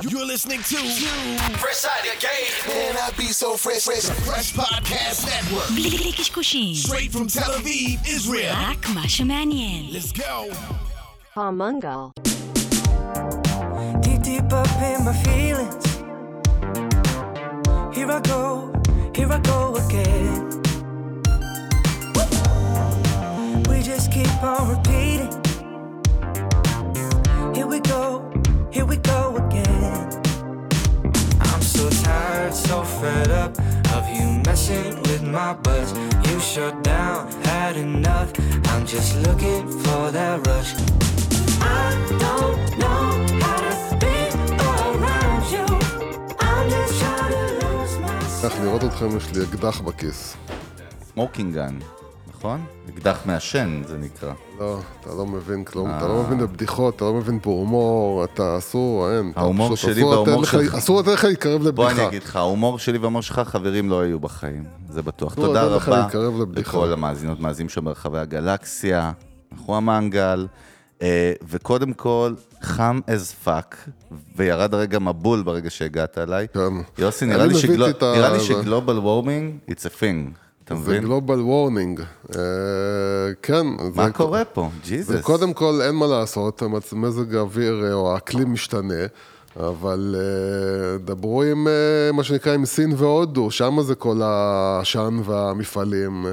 You're listening to Fresh Out of Game. Man, I be so fresh, fresh. Fresh Podcast Network. בלי קשקושים, Straight from Tel Aviv, Israel. רק מה שמעניין. Let's go. Pomungal. Deep, deep up in my feelings. Here I go, here I go again. We just keep on repeating. Here we go, So tired, so fed up of you messing with my buzz. You shut down, had enough. I'm just looking for that rush. I don't know how to be around you. I'm just trying to lose myself. איך לראות אתכם, יש לי אקדח בכיס. סמוקינג גן, נכון? אקדח מעשן זה נקרא. לא, אתה לא מבין כלום, אתה לא מבין בבדיחות, אתה לא מבין בהומור, אתה אסור, אין. ההומור שלי וההומור לך- שלך. אסור לתת לך להתקרב בוא לבדיחה. אני אגיד לך, ההומור שלי וההומור שלך, חברים לא היו בחיים, זה בטוח. לא, תודה לא רבה. לכל המאזינות, מאזינים שם ברחבי הגלקסיה, אנחנו המנגל, אה, וקודם כל, חם as fuck, וירד הרגע מבול ברגע שהגעת אליי. כן. יוסי, נראה לי. ש global warming, it's a thing, אתה זה מבין? global warming. כן. מה זה- קורה פה? ג'יזוס. וקודם כל, אין מה לעשות, מזג האוויר אה, או האקלים משתנה, אבל אה, דברו עם, אה, מה שנקרא, עם סין והודו, שם זה כל העשן והמפעלים.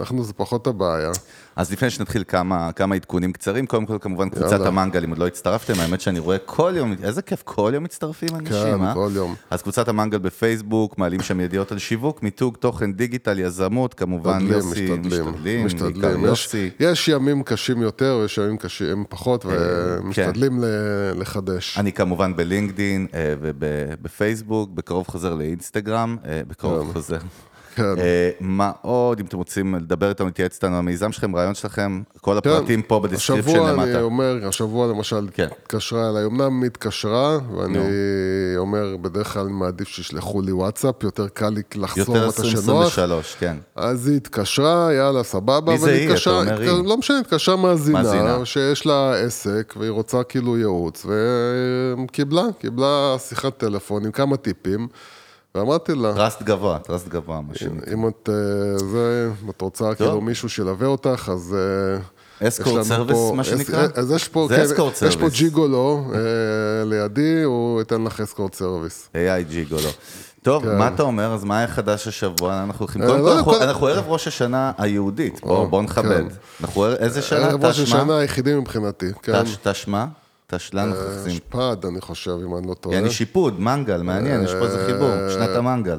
אנחנו זה פחות הבעיה. אז לפני שנתחיל כמה, כמה עדכונים קצרים, קודם כל כמובן קבוצת יאללה. המנגל, אם עוד לא הצטרפתם, האמת שאני רואה כל יום, איזה כיף, כל יום מצטרפים אנשים, כן, אה? כל יום. אז קבוצת המנגל בפייסבוק, מעלים שם ידיעות על שיווק, מיתוג, תוכן digital, יזמות, כמובן יוסי, משתדלים, משתדלים, משתדלים. יש, יוסי. יש ימים קשים יותר, ויש ימים קשים פחות, ומשתדלים ל- לחדש. אני כמובן בלינקדין אה, ובפייסבוק, בקרוב חוזר לאינסטגרם, אה, בקרוב כן. חוזר. כן. אה, מה עוד, אם אתם רוצים לדבר איתנו, להתייעץ איתנו, המיזם שלכם, רעיון שלכם, כל הפרטים פה ב description השבוע למטה. אני אומר, השבוע למשל, כן. התקשרה אליי, אמנם התקשרה, ואני. אומר, בדרך כלל אני מעדיף שישלחו לי וואטסאפ, יותר קל לי לחזור יותר מתי שנוח. 2023, כן. אז היא התקשרה, יאללה, סבבה. מי זה היא? אתה אומר היא. לא משנה, התקשרה מאזינה. שיש לה עסק, והיא רוצה כאילו ייעוץ, וקיבלה, קיבלה שיחת טלפון עם כמה טיפים, ואמרתי לה, trust גבוה, trust גבוה, מה שנקרא. אם את, אה, זה, אם את רוצה כאילו מישהו שילווה אותך, אז... אה, escort לנו service, מה שנקרא? אז יש פה, זה כן, יש פה. ג'יגולו אה, לידי, הוא ייתן לך escort service. AI ג'יגולו. טוב, מה אתה אומר? אז מה היה חדש השבוע? אנחנו הולכים... כן. אה, קודם לא, כל, אנחנו- ערב ראש השנה היהודית, בוא או, בוא נכבד. כן. אנחנו ערב- איזה שנה? ערב ראש? השנה היחידי מבחינתי, כן. תש- תשמע? תשלן אה, נכסים. שפ"ד, אני חושב, אם אני לא טועה. יעני שיפוד, מנגל, מעניין, יש פה איזה חיבור, אה, שנת המנגל.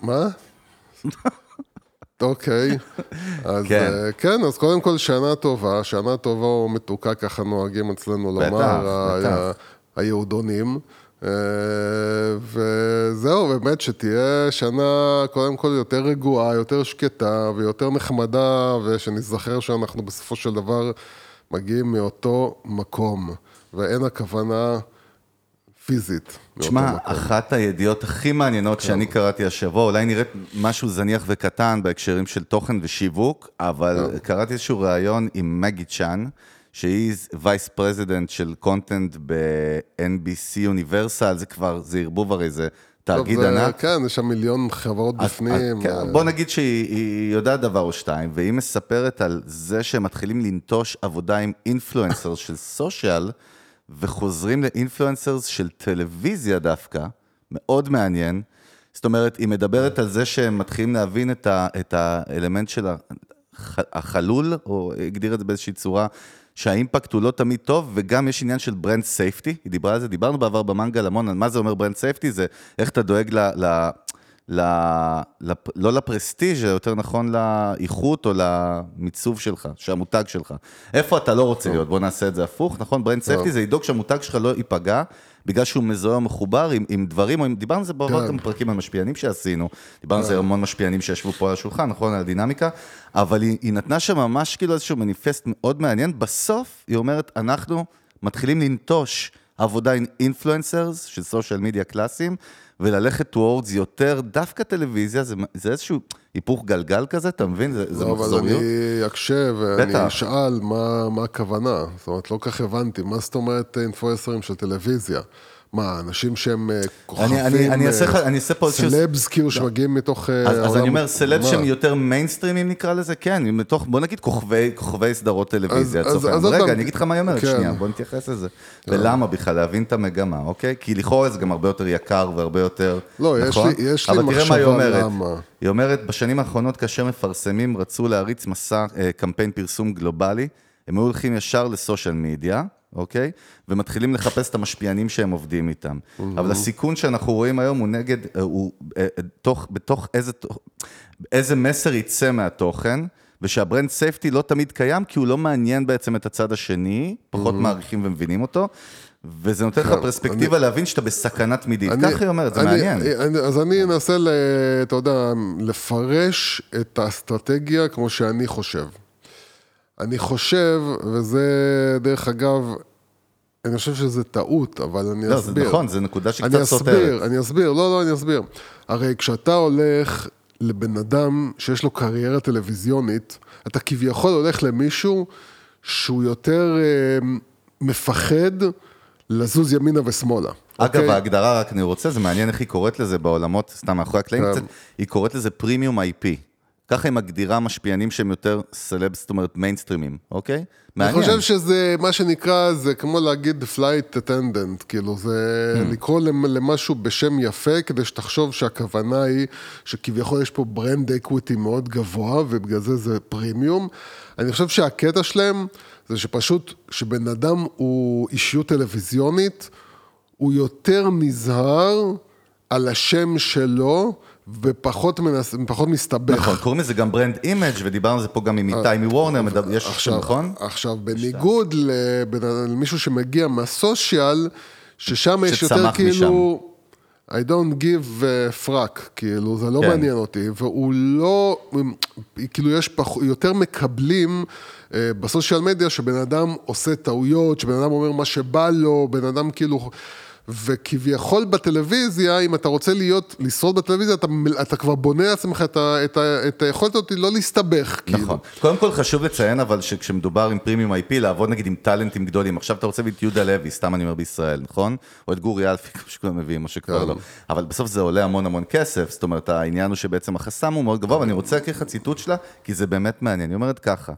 מה? אוקיי, אז כן. אה, כן, אז קודם כל שנה טובה, שנה טובה או מתוקה, ככה נוהגים אצלנו לומר, היהודונים. אה, וזהו, באמת שתהיה שנה קודם כל יותר רגועה, יותר שקטה ויותר נחמדה, ושנזכר שאנחנו בסופו של דבר מגיעים מאותו מקום, ואין הכוונה פיזית. תשמע. אחת הידיעות הכי מעניינות שאני קראתי השבוע, אולי נראית משהו זניח וקטן בהקשרים של תוכן ושיווק, אבל קראתי איזשהו ראיון עם מגי צ'אן, שהיא vice president של content ב-NBC Universal, זה כבר, זה ערבוב הרי, זה תאגיד ענק. כן, יש שם מיליון חברות אז- בפנים. כן, אה, בוא נגיד שהיא היא יודעת דבר או שתיים, והיא מספרת על זה שהם מתחילים לנטוש עבודה עם influencer של social, וחוזרים ל influencers של טלוויזיה דווקא, מאוד מעניין. זאת אומרת, היא מדברת על זה שהם מתחילים להבין את, ה, את האלמנט של הח, החלול, או הגדיר את זה באיזושהי צורה, שה impact הוא לא תמיד טוב, וגם יש עניין של brand safety, היא דיברה על זה, דיברנו בעבר במנגל המון על מה זה אומר brand safety, זה איך אתה דואג ל... ל ל, לפ, לא ל prestige, אלא יותר נכון לאיכות או למיצוב שלך, שהמותג שלך. איפה אתה לא רוצה להיות? בוא נעשה את זה הפוך, נכון? brand safety זה לדאוג שהמותג שלך לא ייפגע, בגלל שהוא מזוהה או מחובר עם, עם דברים, או עם, דיברנו על זה בעבר כן. גם בפרקים על משפיענים שעשינו, דיברנו על זה המון משפיענים שישבו פה על השולחן, נכון? על הדינמיקה, אבל היא, היא נתנה שם ממש כאילו איזשהו מניפסט מאוד מעניין, בסוף היא אומרת, אנחנו מתחילים לנטוש עבודה עם אינפלואנסרס של סושיאל מדיה קלאסיים, וללכת towards יותר, דווקא טלוויזיה, זה, זה איזשהו היפוך גלגל כזה, אתה מבין? זה, זה לא, אבל מחזוריות. אני אקשה ואני. אשאל מה, מה הכוונה. זאת אומרת, לא כך הבנתי. מה זאת אומרת אינפלואנסרים של טלוויזיה? מה, אנשים שהם אה, כוכבים, אני- אני- אני אעשה אה, אני פה איזשהו- סלבס כאילו שמגיעים מתוך אה, אז, אז העולם- אני אומר, סלב מה? שהם יותר מיינסטרימים נקרא לזה, כן, מתוך, בוא נגיד כוכבי, כוכבי סדרות טלוויזיה, אז- אז-. אז רגע, פעם, אני אגיד לך מה היא אומרת, כן. שנייה, בוא נתייחס לזה. ולמה בכלל, להבין את המגמה, אוקיי? כי לכאורה זה גם הרבה יותר יקר והרבה יותר, לא, יש נכון? לי- יש לי מה היא מחשבה. למה. היא אומרת, בשנים האחרונות, כאשר מפרסמים רצו להריץ מסע, קמפיין פרסום גלובלי, הם היו הולכים ישר לסושיאל מדיה, אוקיי? ומתחילים לחפש את המשפיענים שהם עובדים איתם. אבל הסיכון שאנחנו רואים היום הוא נגד, אה, הוא אה, אה, תוך, בתוך איזה, איזה מסר יצא מהתוכן. ושה brand safety לא תמיד קיים, כי הוא לא מעניין בעצם את הצד השני, פחות מעריכים ומבינים אותו, וזה נותן לך פרספקטיבה להבין שאתה בסכנה תמידית. אני- ככה היא אומרת, זה אני- מעניין. אני, אז אני אנסה, אתה יודע, לפרש את האסטרטגיה כמו שאני חושב. אני חושב, וזה דרך אגב, אני חושב שזה טעות, אבל אני לא, זה אסביר. נכון, זו נקודה שקצת אני סותרת. אסביר, אני אסביר, לא, לא, אני אסביר. הרי כשאתה הולך לבן אדם שיש לו קריירה טלוויזיונית, אתה כביכול הולך למישהו שהוא יותר אה, מפחד לזוז ימינה ושמאלה. אגב, אוקיי? ההגדרה, רק אני רוצה, זה מעניין איך היא קוראת לזה בעולמות, סתם מאחורי הקלעים כן. קצת, היא קוראת לזה premium IP. ככה היא מגדירה משפיענים שהם יותר סלב, זאת אומרת מיינסטרימים, אוקיי? אני מעניין. חושב שזה, מה שנקרא, זה כמו להגיד flight attendant, כאילו זה Hmm. לקרוא למ- למשהו בשם יפה, כדי שתחשוב שהכוונה היא שכביכול יש פה brand equity מאוד גבוה, ובגלל זה זה פרימיום. אני חושב שהקטע שלהם זה שפשוט, שבן אדם הוא אישיות טלוויזיונית, הוא יותר נזהר על השם שלו, ופחות מנס, פחות מסתבך. נכון, קוראים לזה גם brand image ודיברנו על זה פה גם עם איתי מוורנר, מדבר- יש, אה, עכשיו, נכון? עכשיו, בניגוד למישהו שמגיע מה social, ששם יש יותר שצמח כאילו... I don't give a fuck, כאילו, זה לא כן. מעניין אותי, והוא לא, כאילו, יש פח, יותר מקבלים אה, בסושיאל מדיה שבן אדם עושה טעויות, שבן אדם אומר מה שבא לו, בן אדם כאילו... וכביכול בטלוויזיה, אם אתה רוצה להיות, לשרוד בטלוויזיה, אתה, אתה כבר בונה לעצמך את, את, את היכולת הזאת לא להסתבך, כאילו. נכון. קודם כל חשוב לציין אבל שכשמדובר עם פרימיום IP, לעבוד נגיד עם טאלנטים גדולים. עכשיו אתה רוצה את יהודה לוי, סתם אני אומר בישראל, נכון? או את גורי אלפי, כמו שכולם מביאים, או שכבר כן. לא. אבל בסוף זה עולה המון המון כסף, זאת אומרת, העניין הוא שבעצם החסם הוא מאוד גבוה, ואני רוצה להקריא לך ציטוט שלה, כי זה באמת מעניין. היא אומרת ככה,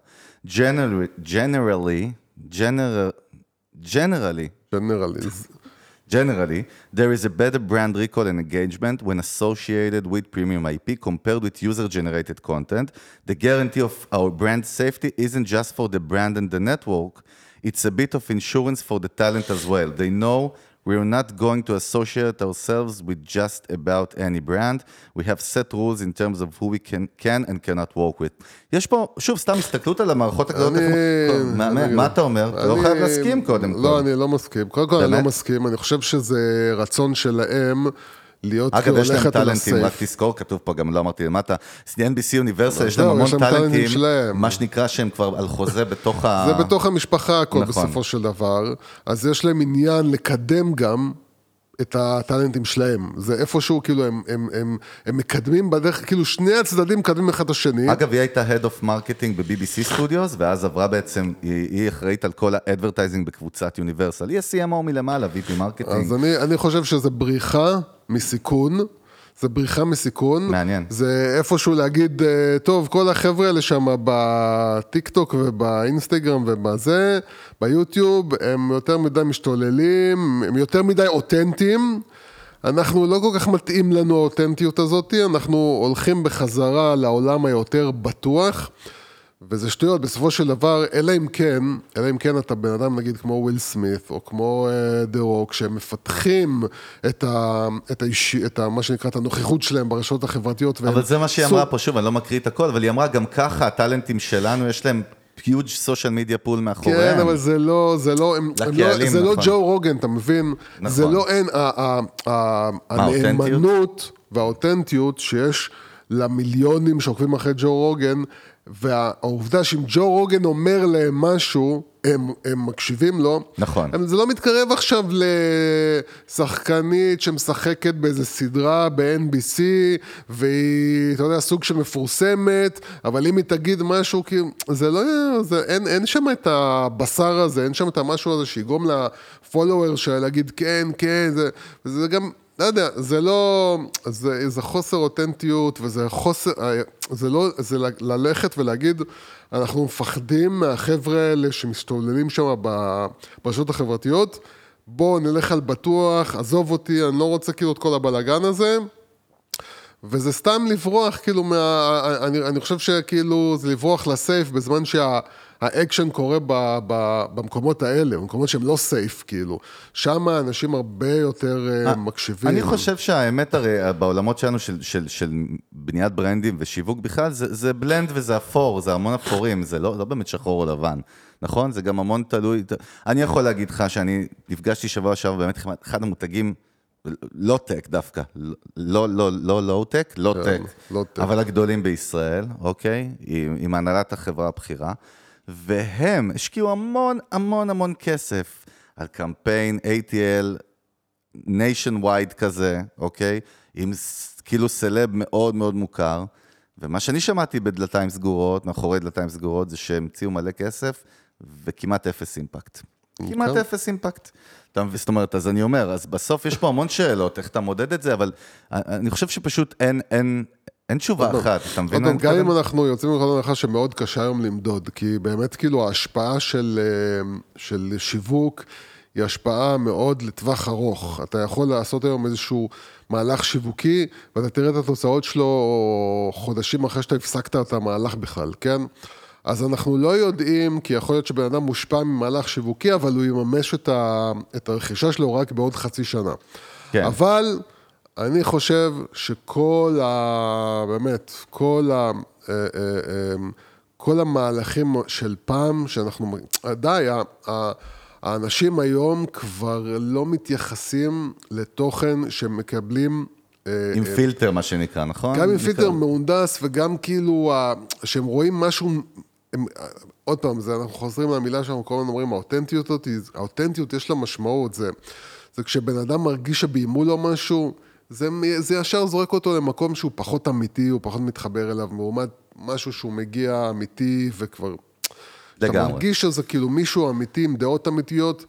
generally, generally, general, generally, ג'נרליז. Generally, there is a better brand recall and engagement when associated with premium IP compared with user-generated content. The guarantee of our brand safety isn't just for the brand and the network, it's a bit of insurance for the talent as well. They know we're not going to associate ourselves with just about any brand. We have set rules in terms of who we can, can and cannot work with. יש פה, שוב, סתם הסתכלות על המערכות הגדולות. אני- מה- אתה אומר? אתה לא חייב להסכים קודם כל. לא, אני לא מסכים. קודם כל, אני לא? מסכים. אני חושב שזה רצון שלהם להיות אגב, כאילו יש להם הולכת על טאלנטים, רק. תזכור, כתוב פה, גם לא אמרתי למטה, NBC אוניברסל, יש להם המון טאלנטים. מה שנקרא שהם כבר על חוזה בתוך ה... זה בתוך המשפחה הכל נכון. בסופו של דבר. אז יש להם עניין לקדם גם את הטאלנטים שלהם. זה איפשהו, כאילו, הם, הם, הם, הם מקדמים בדרך, כאילו, שני הצדדים מקדמים אחד את השני. אגב, היא הייתה Head of Marketing ב-BBC Studios, ואז עברה בעצם, היא היא אחראית על כל ה advertising בקבוצת יוניברסל. היא ה-CMO מלמעלה, VP of marketing. אני, אני חושב שזה בריחה מסיכון. זה בריחה מסיכון. מעניין. זה איפשהו להגיד, אה, טוב, כל החבר'ה האלה שם בטיק טוק ובאינסטגרם ובזה, ביוטיוב, הם יותר מדי משתוללים, הם יותר מדי אותנטיים. אנחנו לא כל כך מתאים לנו האותנטיות הזאת, אנחנו הולכים בחזרה לעולם היותר בטוח. וזה שטויות, בסופו של דבר, אלא אם כן, אלא אם כן אתה בן אדם נגיד כמו וויל סמית, או כמו אה, דה רוק, שהם מפתחים את, ה, את, האיש, את ה, מה שנקרא, את הנוכחות שלהם ברשתות החברתיות. אבל זה מה שהיא סוג- אמרה פה, שוב, אני לא מקריא את הכל, אבל היא אמרה, גם ככה הטאלנטים שלנו, יש להם huge social media pool מאחוריהם. כן, אבל זה לא, זה לא, הם, הם לא, לקהלים, זה לא נכון. ג'ו רוגן, אתה מבין? נכון. זה לא אין, ה- ה- ה- הנאמנות והאותנטיות שיש למיליונים שעוקבים אחרי ג'ו רוגן, והעובדה שאם ג'ו רוגן אומר להם משהו, הם, הם מקשיבים לו. נכון. הם, זה לא מתקרב עכשיו לשחקנית שמשחקת באיזה סדרה ב-NBC, והיא, אתה יודע, סוג של מפורסמת, אבל אם היא תגיד משהו, כאילו, זה לא, זה, אין, אין שם את הבשר הזה, אין שם את המשהו הזה שיגרום לפולוור שלה להגיד כן, כן, זה, זה גם... לא יודע, זה לא, זה, זה חוסר אותנטיות וזה חוסר, זה לא, זה ל- ללכת ולהגיד, אנחנו מפחדים מהחבר'ה האלה שמסתובבים שם ברשתות החברתיות, בואו נלך על בטוח, עזוב אותי, אני לא רוצה כאילו את כל הבלגן הזה. וזה סתם לברוח, כאילו, מה... אני, אני חושב שכאילו זה לברוח ל safe בזמן שהאקשן קורה ב, ב, במקומות האלה, במקומות שהם לא safe, כאילו. שם אנשים הרבה יותר אה, מקשיבים. אני חושב שהאמת הרי בעולמות שלנו של, של, של בניית ברנדים ושיווק בכלל, זה, זה blend וזה אפור, זה המון אפורים, זה לא, לא באמת שחור או לבן, נכון? זה גם המון תלוי. אני יכול להגיד לך שאני נפגשתי שבוע שעבר באמת אחד המותגים, לא tech דווקא, לא לא לא לואו-טק, לא tech, low-tech. אבל הגדולים בישראל, אוקיי? עם, עם הנהלת החברה הבכירה, והם השקיעו המון המון המון כסף על קמפיין ATL nationwide כזה, אוקיי? עם כאילו סלב מאוד מאוד מוכר. ומה שאני שמעתי בדלתיים סגורות, מאחורי דלתיים סגורות, זה שהם הציעו מלא כסף וכמעט אפס אימפקט. כמעט אוקיי. אפס אימפקט. אתה מבין? זאת אומרת, אז אני אומר, אז בסוף יש פה המון שאלות, איך אתה מודד את זה, אבל אני חושב שפשוט אין, אין, אין תשובה אחת, אתה מבין? עוד אני גם אם? אנחנו יוצאים מנקודת הנחה שמאוד קשה היום למדוד, כי באמת כאילו ההשפעה של, אה, של שיווק היא השפעה מאוד לטווח ארוך. אתה יכול לעשות היום איזשהו מהלך שיווקי, ואתה תראה את התוצאות שלו חודשים אחרי שאתה הפסקת את המהלך בכלל, כן? אז אנחנו לא יודעים, כי יכול להיות שבן אדם מושפע ממהלך שיווקי, אבל הוא יממש את, ה, את הרכישה שלו רק בעוד חצי שנה. כן. אבל אני חושב שכל ה... באמת, כל ה... אה, אה, אה, כל המהלכים של פעם, שאנחנו... די, האנשים היום כבר לא מתייחסים לתוכן שמקבלים... עם פילטר, מה שנקרא, נכון? גם עם. פילטר מהונדס וגם כאילו, שהם רואים משהו, הם, עוד פעם, זה, אנחנו חוזרים למילה שאנחנו כל הזמן אומרים, האותנטיות, הזאת, האותנטיות יש לה משמעות, זה, זה כשבן אדם מרגיש שביימו לו משהו, זה, זה ישר זורק אותו למקום שהוא פחות אמיתי, הוא פחות מתחבר אליו, לעומת משהו שהוא מגיע אמיתי וכבר... אתה לגמרי. מרגיש שזה כאילו מישהו אמיתי עם דעות אמיתיות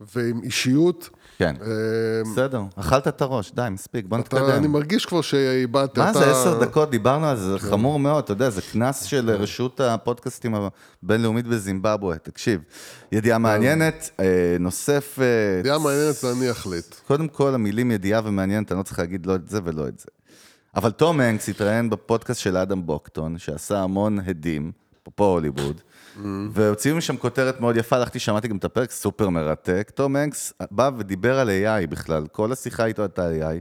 ועם אישיות. כן. אה, בסדר, אכלת את הראש, די, מספיק, בוא אתה, אני נתקדם. מרגיש כבר שאיבדת. מה זה, עשר דקות, דיברנו על זה, זה חמור מאוד, אתה יודע, זה קנס של רשות הפודקאסטים הבינלאומית בזימבבואה, תקשיב. ידיעה מעניינת, אה, נוספת. ידיעה מעניינת ואני אחליט. קודם כל, המילים ידיעה ומעניינת, אני לא צריך להגיד לא את זה ולא את זה. אבל תום הנקס התראיין בפודקאסט של אדם בוקטון, שעשה המון הדים, אפרופו הוליווד, והוציאו משם כותרת מאוד יפה, הלכתי, שמעתי גם את הפרק, סופר מרתק. תום הנקס בא ודיבר על AI בכלל, כל השיחה איתו הייתה על AI,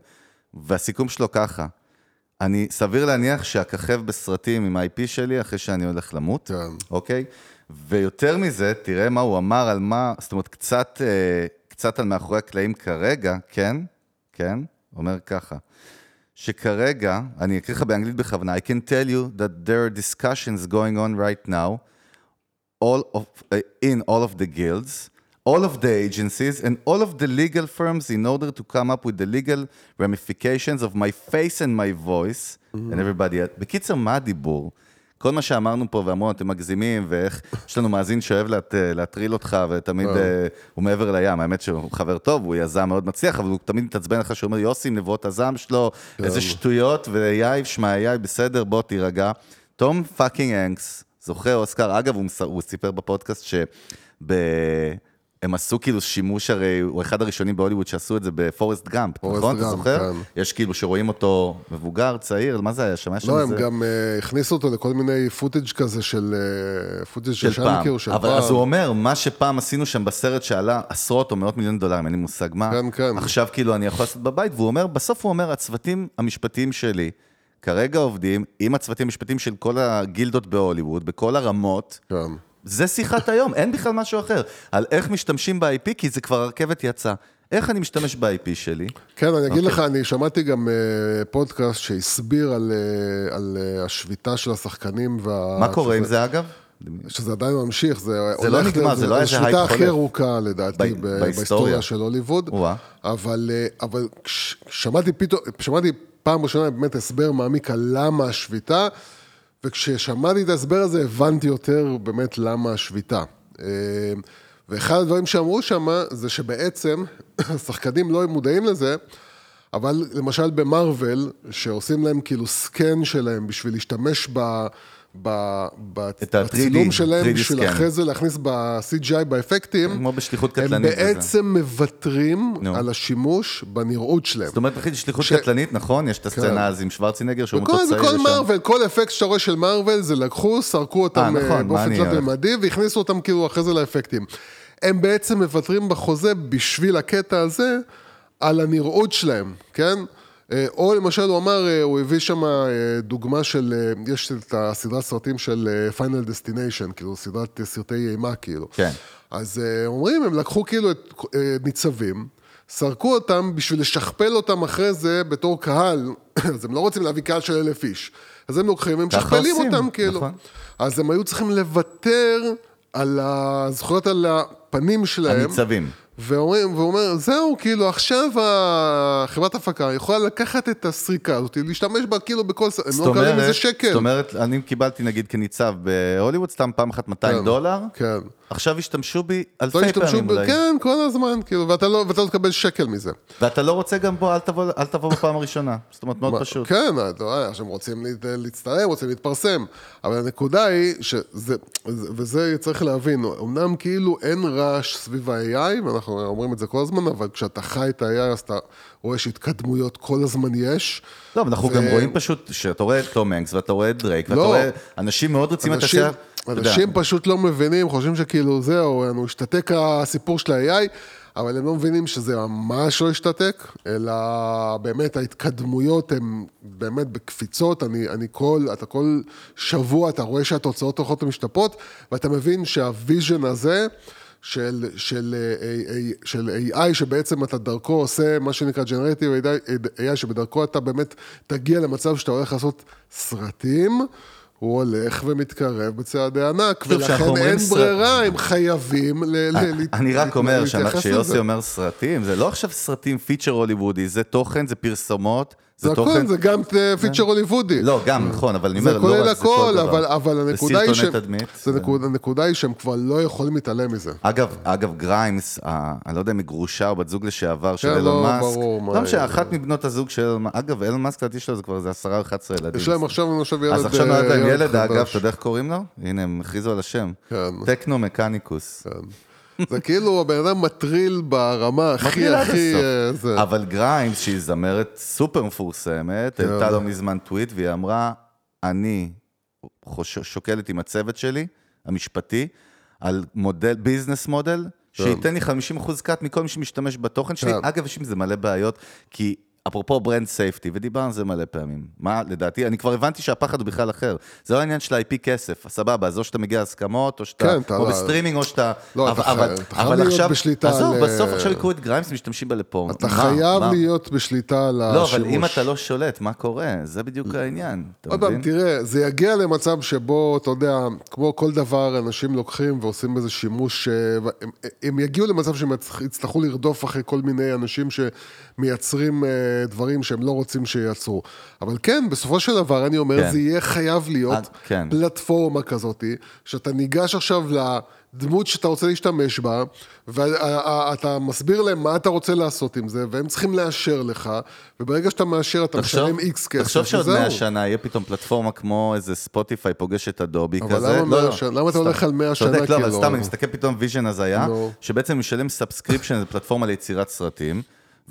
והסיכום שלו ככה, אני סביר להניח שאככב בסרטים עם ה-IP שלי אחרי שאני הולך למות, כן. אוקיי? ויותר מזה, תראה מה הוא אמר על מה, זאת אומרת, קצת, אה, קצת על מאחורי הקלעים כרגע, כן? כן? אומר ככה. שכרגע, אני אקריא לך באנגלית בכוונה, I can tell you that there are discussions going on right now all of, uh, in all of the guilds, all of the agencies, and all of the legal firms in order to come up with the legal ramifications of my face and my voice, and everybody else. בקיצר, מה הדיבור? כל מה שאמרנו פה ואמרנו, אתם מגזימים, ואיך יש לנו מאזין שאוהב להט, להטריל אותך, ותמיד uh, הוא מעבר לים. האמת שהוא חבר טוב, הוא יזם מאוד מצליח, אבל הוא תמיד מתעצבן לך שהוא אומר, יוסי, נבואות הזעם שלו, איזה שטויות, ויאי, שמע, יאי, בסדר, בוא תירגע. תום fucking הנקס, זוכה אוסקר, אגב, הוא, מס- הוא סיפר בפודקאסט שב... הם עשו כאילו שימוש, הרי הוא אחד הראשונים בהוליווד שעשו את זה בפורסט גאמפ, נכון? אתה זוכר? כן. יש כאילו שרואים אותו מבוגר, צעיר, מה זה היה שם? שם לא, הם גם אה, הכניסו אותו לכל מיני footage כזה של... אה, footage של פעם. כאילו, של אבל פעם. אז הוא אומר, מה שפעם עשינו שם בסרט שעלה עשרות או מאות מיליון דולרים, אין לי מושג מה, כן, כן. עכשיו כאילו אני יכול לעשות בבית, והוא אומר, בסוף הוא אומר, הצוותים המשפטיים שלי כרגע עובדים עם הצוותים המשפטיים של כל הגילדות בהוליווד, בכל הרמות. כן. זה שיחת היום, אין בכלל משהו אחר. על איך משתמשים ב-IP, כי זה כבר הרכבת יצאה. איך אני משתמש ב-IP שלי? כן, אני אגיד אוקיי. לך, אני שמעתי גם אה, פודקאסט שהסביר על, אה, על אה, השביתה של השחקנים. וה... מה קורה עם שזה- זה אגב? שזה עדיין ממשיך, זה, זה לא הולך נגמר, ל- זה לא היה איזה השביתה הייפ הכי חולף. ארוכה לדעתי ב- ב- בהיסטוריה. בהיסטוריה של הוליווד. אבל, אה, אבל שמעתי פתאום, שמעתי פעם ראשונה באמת הסבר מעמיק על למה השביתה, וכששמעתי את ההסבר הזה הבנתי יותר באמת למה השביתה. אה, ואחד הדברים שאמרו שם זה שבעצם השחקנים לא מודעים לזה, אבל למשל במרוויל, שעושים להם כאילו סקן שלהם בשביל להשתמש ב... ב, ב את ה- 3D, בצילום שלהם, 3D בשביל. אחרי זה להכניס ב-CGI, באפקטים, כמו בשליחות הם קטלנית וזה. בעצם מוותרים. על השימוש בנראות שלהם. זאת אומרת, אחי, שליחות קטלנית, נכון? יש את כן. הסצנה אז עם שוורצינגר, שהוא וכל, צעיר וכל ושם. מארוול, כל אפקט שאתה רואה של מארוול, זה לקחו, סרקו אותם אה, נכון, אה, מה באופן תלת-ממדי, והכניסו אותם כאילו אחרי זה לאפקטים. הם בעצם מוותרים בחוזה בשביל הקטע הזה על הנראות שלהם, כן? אה, או למשל, הוא אמר, אה, הוא הביא שם אה, דוגמה של, יש את הסדרת סרטים של פיינל דסטיניישן, כאילו סדרת סרטי אימה, כאילו. כן. אז אומרים, הם לקחו כאילו את ניצבים, סרקו אותם בשביל לשכפל אותם אחרי זה בתור קהל, אז הם לא רוצים להביא קהל של אלף איש. אז הם לוקחים, הם משכפלים אותם כאילו. נכון. אז הם היו צריכים לוותר על הזכויות על הפנים שלהם. הניצבים. ואומרים, והוא אומר, זהו, כאילו, עכשיו החברת הפקה יכולה לקחת את הסריקה הזאת, להשתמש בה כאילו בכל... הם לא מקבלים איזה שקל. זאת אומרת, אני קיבלתי נגיד כניצב בהוליווד, סתם פעם אחת 200 כן, דולר, כן. עכשיו השתמשו בי לא אלפי השתמשו, פעמים ב- אולי. כן, כל הזמן, כאילו, ואתה לא, ואתה לא תקבל שקל מזה. ואתה לא רוצה גם בו, אל תבוא- אל תבוא בפעם הראשונה. זאת אומרת, מאוד פשוט. כן, יודע, עכשיו רוצים להצטלם, רוצים להתפרסם, אבל הנקודה היא שזה, וזה צריך להבין, אמנם כאילו אין רעש סביב ה-AI, ואנחנו אומרים את זה כל הזמן, אבל כשאתה חי את ה-AI אז אתה רואה שהתקדמויות כל הזמן יש. לא, אבל אנחנו ו- גם רואים פשוט, שאתה רואה את תום הנקס ואתה רואה את דרייק, ואתה לא. רואה אנשים מאוד רציניים אנשים. אתה יודע, אנשים פשוט לא מבינים, חושבים שכאילו זהו, נו, השתתק הסיפור של ה-AI, אבל הם לא מבינים שזה ממש לא השתתק, אלא באמת ההתקדמויות הן באמת בקפיצות, אני, אני כל, אתה כל שבוע אתה רואה שהתוצאות הולכות ומשתפרות, ואתה מבין שהוויז'ן הזה, של, של, אה, אה, של AI שבעצם אתה דרכו עושה מה שנקרא Generative AI, שבדרכו אתה באמת תגיע למצב שאתה הולך לעשות סרטים, הוא הולך ומתקרב בצעדי ענק, ולכן אין סרט- ברירה, הם חייבים ל- ל- להת- אני רק אומר, להתייחס כשיוסי לזה. אומר סרטים, זה לא עכשיו סרטים feature הוליוודי, זה תוכן, זה פרסומות, זה. הכל, זה גם אה, feature הוליוודי. לא, גם, נכון, אבל אני אומר, לא רק, זה כל דבר. אבל, אבל הנקודה היא נקודה, הנקודה היא שהם כבר לא יכולים להתעלם מזה. אגב, אגב, גריימס, אני לא יודע אם היא גרושה או בת זוג לשעבר של כן, אילון לא, מאסק. ברור, לא משנה, היא- אחת מבנות הזוג של אילון מאסק. אגב, אילון מאסק, לדעתי שלו זה כבר איזה עשרה או 11 ילדים. יש להם עכשיו, עכשיו ילד... אז עכשיו אה, נולד להם ילד. אגב, אתה יודע איך קוראים לו? הנה, הם הכריזו על השם. כן. טכנו מקניקוס. זה כאילו הבן אדם מטריל ברמה הכי הכי... אה, זה. אבל גריימס, שהיא זמרת סופר מפורסמת, כן. העלתה לא מזמן טוויט, והיא אמרה, אני שוקלת עם הצוות שלי, המשפטי, על מודל, business model, שייתן לי 50% cut מכל מי שמשתמש בתוכן שלי. כן. אגב, יש עם זה מלא בעיות, כי... אפרופו brand safety, ודיברנו על זה מלא פעמים. מה, לדעתי, אני כבר הבנתי שהפחד הוא בכלל אחר. זה לא עניין של ה-IP כסף, סבבה, אז או שאתה מגיע להסכמות, או שאתה... כן, אתה או לא- בסטרימינג, או שאתה... לא, אבל- אתה אבל- אתה חייב אבל להיות עכשיו- בשליטה עזוב, על, בסוף אה, עכשיו יקראו את גריימס, משתמשים בה לפורנו. אתה מה? חייב מה? להיות בשליטה על לא, השימוש. אבל אם אתה לא שולט, מה קורה? זה בדיוק העניין, אתה עוד פעם, מבין? תראה, זה יגיע למצב שבו, אתה יודע, כמו כל דבר, אנשים לוקחים ועושים בזה שימוש, אה, הם, הם יגיעו למצב שהם יצ- יצטרכו לרדוף אחרי כל מיני אנשים שמייצרים אה, דברים שהם לא רוצים שייצרו. אבל כן, בסופו של דבר, אני אומר, כן. זה יהיה חייב להיות אה, כן. פלטפורמה כזאת, שאתה ניגש עכשיו לדמות שאתה רוצה להשתמש בה, ואתה מסביר להם מה אתה רוצה לעשות עם זה, והם צריכים לאשר לך, וברגע שאתה מאשר, אתה תחשוב- משלם X כסף, תחשוב שעוד. 100 שנה יהיה פתאום פלטפורמה כמו איזה ספוטיפיי פוגש את אדובי אבל כזה. למה לא, מאה לא, שנה? למה אתה. הולך על 100 שנה, צודק, לא, אבל כאילו? סתם, אני מסתכל פתאום vision הזיה, נו. שבעצם משלם subscription, זו פלטפורמה ליצירת סרטים,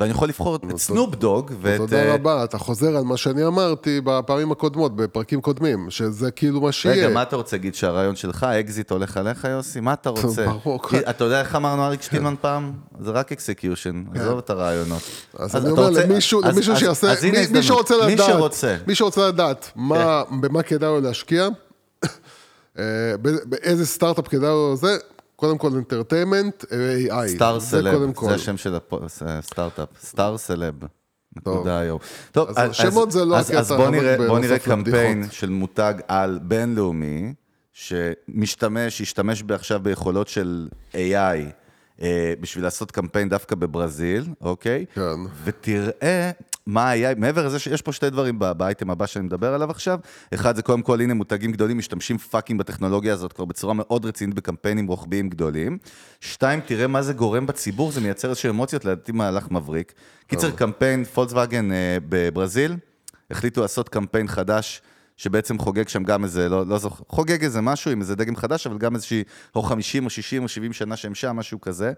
ואני יכול לבחור את סנופ דוג ואת... תודה אה, רבה, אתה חוזר על מה שאני אמרתי בפעמים הקודמות, בפרקים קודמים, שזה כאילו מה שיהיה. רגע, מה אתה רוצה להגיד, שהרעיון שלך, אקזיט הולך עליך, יוסי? מה אתה רוצה? ברור. אתה יודע איך אמרנו אריק שטילמן פעם? זה רק execution, עזוב את הרעיונות. כן. אז אני אומר למישהו, שיעשה, מי-. שרוצה מי לדעת. מי שרוצה לדעת מה- במה כדאי לו להשקיע, אה, באיזה סטארט-אפ כדאי לו זה, קודם כל entertainment, AI. סטאר זה סלב, כל. זה השם של הסטארט-אפ, סטאר סלב. נקודה היום. טוב, אז השמות זה לא אז, הקטע אז בוא נראה, בוא נראה קמפיין לבדיחות. של מותג על בינלאומי, שמשתמש, ישתמש עכשיו ביכולות של AI אה, בשביל לעשות קמפיין דווקא בברזיל, אוקיי? כן. ותראה מה היה, מעבר לזה שיש פה שתי דברים באייטם הבא שאני מדבר עליו עכשיו. אחד זה קודם כל, הנה מותגים גדולים משתמשים fucking בטכנולוגיה הזאת כבר בצורה מאוד רצינית בקמפיינים רוחביים גדולים. שתיים, תראה מה זה גורם בציבור, זה מייצר איזשהן אמוציות, לדעתי מהלך מבריק. קיצר, קמפיין פולקסווגן אה, בברזיל, החליטו לעשות קמפיין חדש. שבעצם חוגג שם גם איזה, לא, לא זוכר, חוגג איזה משהו עם איזה דגם חדש, אבל גם איזושהי, או 50 או 60 או 70 שנה שהם שם, משהו כזה.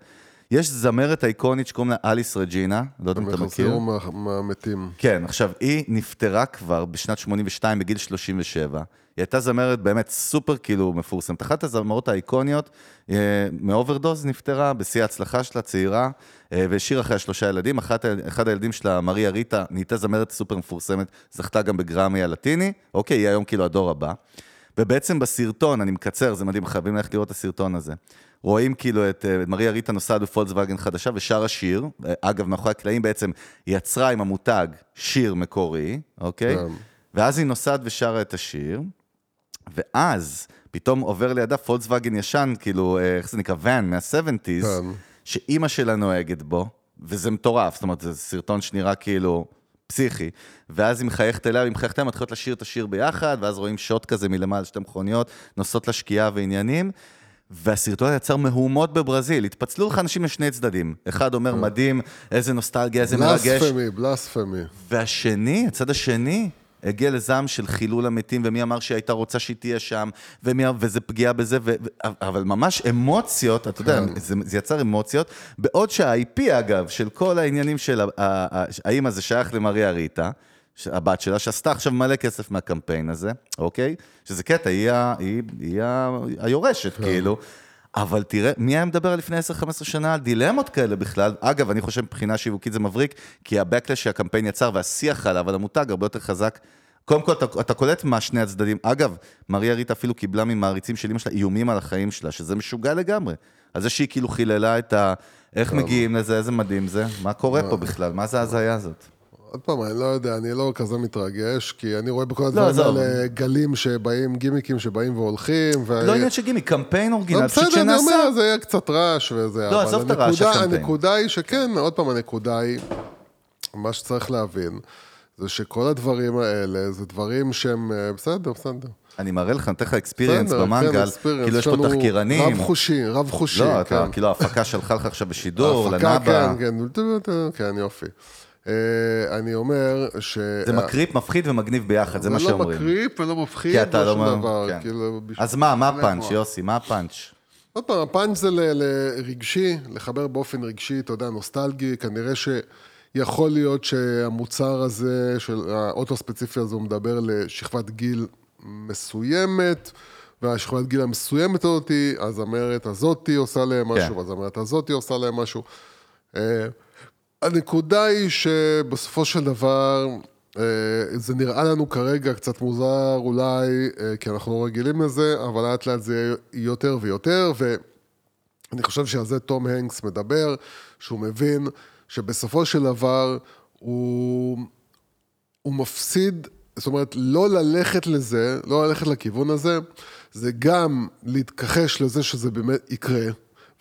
יש זמרת אייקונית שקוראים לה אליס רג'ינה, לא יודע אם הם אתה מכיר. יחזרו מה- מהמתים. כן, עכשיו, היא נפטרה כבר בשנת 82 בגיל 37. היא הייתה זמרת באמת סופר כאילו מפורסמת. אחת הזמרות האיקוניות, אה, מאוברדוז נפטרה, בשיא ההצלחה שלה, צעירה, אה, והשאירה אחריה שלושה ילדים. אחת, אחד הילדים שלה, מריה ריטה, נהייתה זמרת סופר מפורסמת, זכתה גם בגרמי הלטיני. אוקיי, היא היום כאילו הדור הבא. ובעצם בסרטון, אני מקצר, זה מדהים, חייבים ללכת לראות את הסרטון הזה. רואים כאילו את אה, מריה ריטה נוסעת בפולקסווגן חדשה ושרה שיר. אה, אגב, מאחורי הקלעים בעצם יצרה עם המותג שיר מקורי, אוקיי? כן. ואז היא נוסעת ושרה את השיר, ואז פתאום עובר לידה פולקסווגן ישן, כאילו, אה, איך זה נקרא? ואן, מה-70's, כן. שאימא שלה נוהגת בו, וזה מטורף, זאת אומרת, זה סרטון שנראה כאילו פסיכי, ואז היא מחייכת אליה, והיא מחייכת אליה, מתחילות לשיר את השיר ביחד, ואז רואים שוט כזה מלמעלה, שתי מכוניות, נוסעות לשקיעה ועניינים. והסרטון יצר מהומות בברזיל, התפצלו לך אנשים לשני צדדים. אחד אומר, מדהים, איזה נוסטלגיה, איזה מרגש. בלספמי, בלספמי. והשני, הצד השני, הגיע לזעם של חילול המתים, ומי אמר שהיא הייתה רוצה שהיא תהיה שם, ומי, וזה פגיעה בזה, ו, אבל ממש אמוציות, אתה יודע, זה, זה יצר אמוציות, בעוד שה-IP, אגב, של כל העניינים של ה- ה- ה- האמא זה שייך למריה ריטה, הבת שלה, שעשתה עכשיו מלא כסף מהקמפיין הזה, אוקיי? שזה קטע, היא, היא, היא ה- היורשת, כאילו. אבל תראה, מי היה מדבר לפני 10-15 שנה על דילמות כאלה בכלל? אגב, אני חושב מבחינה שיווקית זה מבריק, כי ה-Backlash שהקמפיין יצר והשיח עליו, על המותג, הרבה יותר חזק. קודם כל, אתה, אתה קולט מה שני הצדדים. אגב, מריה ריטה אפילו קיבלה ממעריצים של אמא שלה איומים על החיים שלה, שזה משוגע לגמרי. על זה שהיא כאילו חיללה את ה... איך מגיעים לזה, איזה מדהים זה, מה קורה פה בכלל, מה זה ההזיה הזאת? עוד פעם, אני לא יודע, אני לא כזה מתרגש, כי אני רואה בכל הדברים עזוב. האלה גלים שבאים, גימיקים שבאים והולכים. ו- לא עניין של גימי, קמפיין לא, אורגינל, פשוט בסדר, אני שנעשה. אומר, זה יהיה קצת רעש וזה, לא, אבל עזוב את הרעש, הנקודה-. הנקודה היא שכן, עוד פעם, הנקודה היא, מה שצריך להבין, זה שכל הדברים האלה, זה דברים שהם, אה, בסדר, בסדר. אני מראה לך, נותן לך אקספיריאנס במנגל, כן. כאילו יש פה תחקירנים. רב חושי, רב חושי, לא, אתה, כן. כאילו ההפקה שלחה לך עכשיו בשידור, ההפקה, לנאבה. כן, כן, כן, יופי. אה, אני אומר ש... זה מקריפ, מפחיד ומגניב ביחד, זה מה זה לא שאומרים. מקריפ ולא מפחיד, כי אתה לא לא... שום דבר. כן. כאילו, בשביל- אז מה, מה הפאנץ'. יוסי, מה הפאנץ'? עוד פעם, הפאנץ' זה לרגשי, לחבר באופן רגשי, אתה יודע, נוסטלגי, כנראה שיכול להיות שהמוצר הזה, של האוטו הספציפי הזה, הוא מדבר לשכבת גיל מסוימת, והשכבת גיל המסוימת הזאתי, הזמרת הזאתי עושה להם משהו, כן. והזמרת הזאתי עושה להם משהו. הנקודה היא שבסופו של דבר, אה, זה נראה לנו כרגע קצת מוזר אולי, אה, כי אנחנו לא רגילים לזה, אבל לאט לאט זה יהיה יותר ויותר, ואני חושב שעל זה תום הנקס מדבר, שהוא מבין שבסופו של דבר הוא, הוא מפסיד, זאת אומרת, לא ללכת לזה, לא ללכת לכיוון הזה, זה גם להתכחש לזה שזה באמת יקרה.